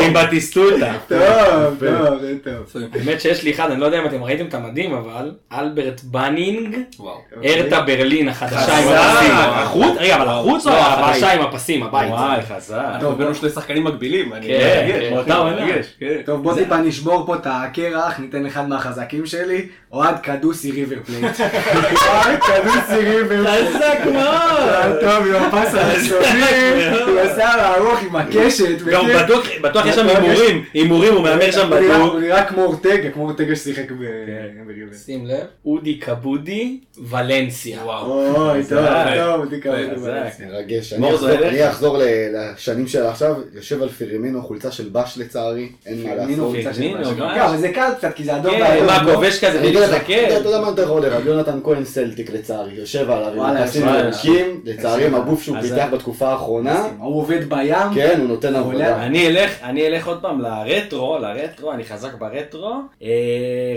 עם- בטיסטוטה. טוב, טוב, טוב. באמת שיש לי אחד, אני לא יודע אם אתם ראיתם את המדים, אבל אלברט בנינג. ארתה ברלין החדשה עם. הפסים. החוץ? רגע, אבל החוץ או לא? החדשה עם הפסים, הבית. וואי, חזק. אנחנו הבאנו שני שחקנים מקבילים, אני כן, כן, באותה עונה. כן. טוב, בוא טיפה נשבור פה את הקרח, ניתן אחד מהחזקים שלי, אוהד קדוסי ריבר פלייט. אוהד קדוסי ריבר פלייט. חזק מאוד. טוב, עם הפס הראשוני, הוא עשה ארוך עם הקשת. גם. בטוח- יש שם הימורים, הימורים, הוא מהמר שם בטוח. הוא נראה כמו אורטגה, כמו אורטגה ששיחק ב- בריבר. שים לב, אודי קבודי, ולנסיה. וואו. אוי, טוב. טוב, תקרא חזק. מרגש. מור, אני אחזור- לשנים של עכשיו, יושב על פירמינו, חולצה של בש לצערי, אין מה לעשות. פירמינו, כן, ממש. אבל זה קל קצת, כי זה אדום כן. מה, לא? כובש כזה לך, אתה? יודע- מה אתה יכול לראות, יונתן כהן סלטיק לצערי, יושב עליו עם וואלה. ירוקים, לצערי עם הגוף שהוא פיתח בתקופה האחרונה, הוא עובד בים. כן, הוא נותן. עבודה. אני אלך, אני אלך עוד פעם לרטרו, לרטרו, אני חזק ברטרו. אה,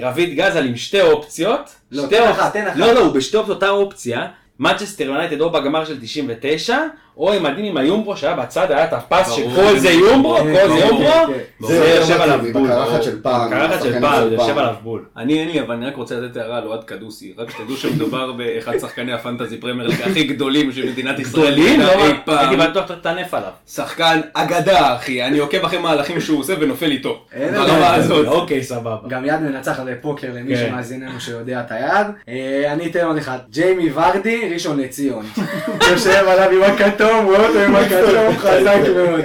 רביד גזל עם שתי אופציות. לא, שתי תן אחת, תן אחת. לא, לא, הוא בשתי אופציות אותה אופציה. מנצ'סטר יונייטד או בגמר של 99, או עם מדהים עם ה Umbro שהיה בצד, היה את הפס. שכל זה Umbro, כן, כל זה כן, Umbro, כן, זה זה יושב עליו בול. בקרחת של פעם. קרחת של פעם, זה. יושב עליו בול. אני אין לי, אבל אני רק רוצה לתת הערה על אוהד קדוסי. רק שתדעו שמדובר באחד שחקני ה fantasy premier הכי גדולים שמדינת ישראל גדולים? לא. הייתי בטוח שתטנף עליו. שחקן אגדה, אחי. אני עוקב אחרי מהלכים שהוא עושה ונופל איתו. ברמה. הזאת. אוקיי, סבבה. גם יד מנצחת בפוקר למי כן. שמאזיננו שיודע את היד. אה, אני אתן עוד אחד. ג'יימי ורדי, ראשון לציון. יושב עליו עם הכתום, רואה אותו עם הכתום, חזק מאוד.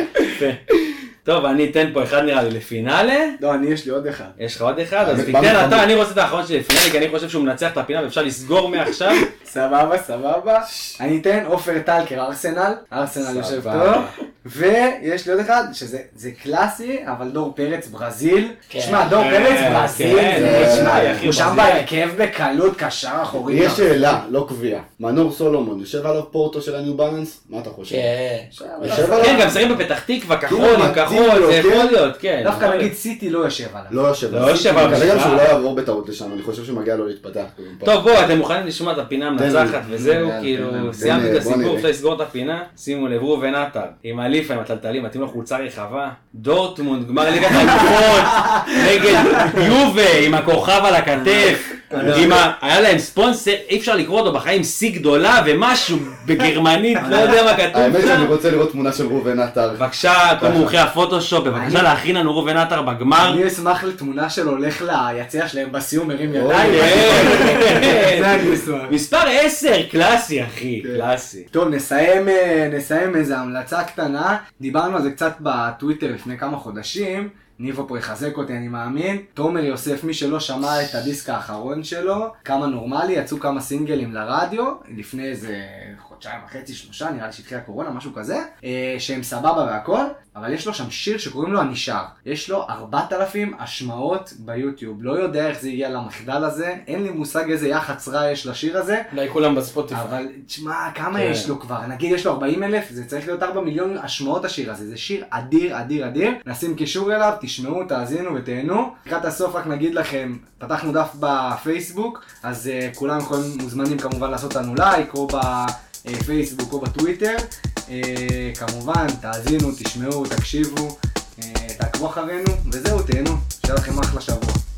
טוב, אני אתן פה אחד נראה לי לפינאלה. לא, אני יש לי עוד אחד. יש לך עוד אחד? אז תיתן אתה, אני רוצה את האחרון שלי לפינאלה, כי אני חושב שהוא מנצח את הפינה ואפשר לסגור מעכשיו. סבבה, סבבה. אני אתן עופר טלקר, ארסנל. ארסנל יושב. טוב. ויש לי עוד אחד, שזה זה קלאסי, אבל דור פרץ ברזיל. כן. שמע, דור כן, פרץ ברזיל, כן, אחי, הוא שם ברזיל. בהרכב בקלות קשר אחורי. יש שאלה, לא קביעה. מנור סולומון, יושב עליו פורטו של הניו בלנס? מה אתה חושב? כן. כן, גם שרים בפתח תקווה, כחול כחול, לו, זה יכול כן? להיות, כן. דווקא יכול נגיד. סיטי לא יושב עליו. לא יושב לא יושב עליו כרגע. שהוא לא יעבור בטעות לשם, אני חושב שמגיע לו להתפתח. טוב, בואו, אתם מוכנים לשמוע את הפינה המנצחת וזהו, כאילו, סיימתי את הסיפור. אפשר לסגור את הפינה. שימו לב, ראובן עטר, עם הליפה, עם הטלטלים, מתאים לו חולצה רחבה. דורטמונד, גמר ליגת האלופות, נגד יובה, עם הכוכב על הכתף. ה... היה להם ספונסר, אי אפשר לקרוא אותו בחיים, שיא גדולה ומשהו בגרמנית, לא יודע מה כתוב האמת. שאני רוצה לראות תמונה של ראובן עטר. בבקשה, כל מומחי הפוטושופ, בבקשה להכין לנו ראובן עטר בגמר. אני אשמח לתמונה שלו הולך ליציע שלהם בסיום, מרים ידיים. כן. מספר 10, קלאסי אחי, כן. קלאסי. טוב, אה, נסיים איזה המלצה קטנה. דיברנו על זה קצת בטוויטר לפני כמה חודשים. ניבו פה יחזק אותי, אני מאמין. תומר יוסף, מי שלא שמע את הדיסק האחרון שלו, כמה נורמלי, יצאו כמה סינגלים לרדיו, לפני איזה חודשיים וחצי, שלושה, נראה לי שהתחילה הקורונה, משהו כזה, אה, שהם סבבה והכל, אבל יש לו שם שיר שקוראים לו הנשאר. יש לו 4,000 השמעות ביוטיוב. לא יודע איך זה הגיע למחדל הזה, אין לי מושג איזה יח"צ רע יש לשיר הזה. אולי כולם בספוטיפיי. אבל תשמע, כמה כן. יש לו כבר? נגיד יש לו 40 אלף, זה צריך להיות 4 מיליון השמעות השיר הזה. זה שיר אדיר, אדיר, אדיר. נשים קישור אליו, תשמעו, תאזינו ותהנו. לקראת הסוף רק נגיד לכם, פתחנו דף בפייסבוק, אז uh, כולם יכולים, מוזמנים כמובן לעשות לנו לייק, או בפייסבוק או בטוויטר. Uh, כמובן, תאזינו, תשמעו, תקשיבו, uh, תעקבו אחרינו, וזהו, תהנו. שיהיה לכם אחלה שבוע.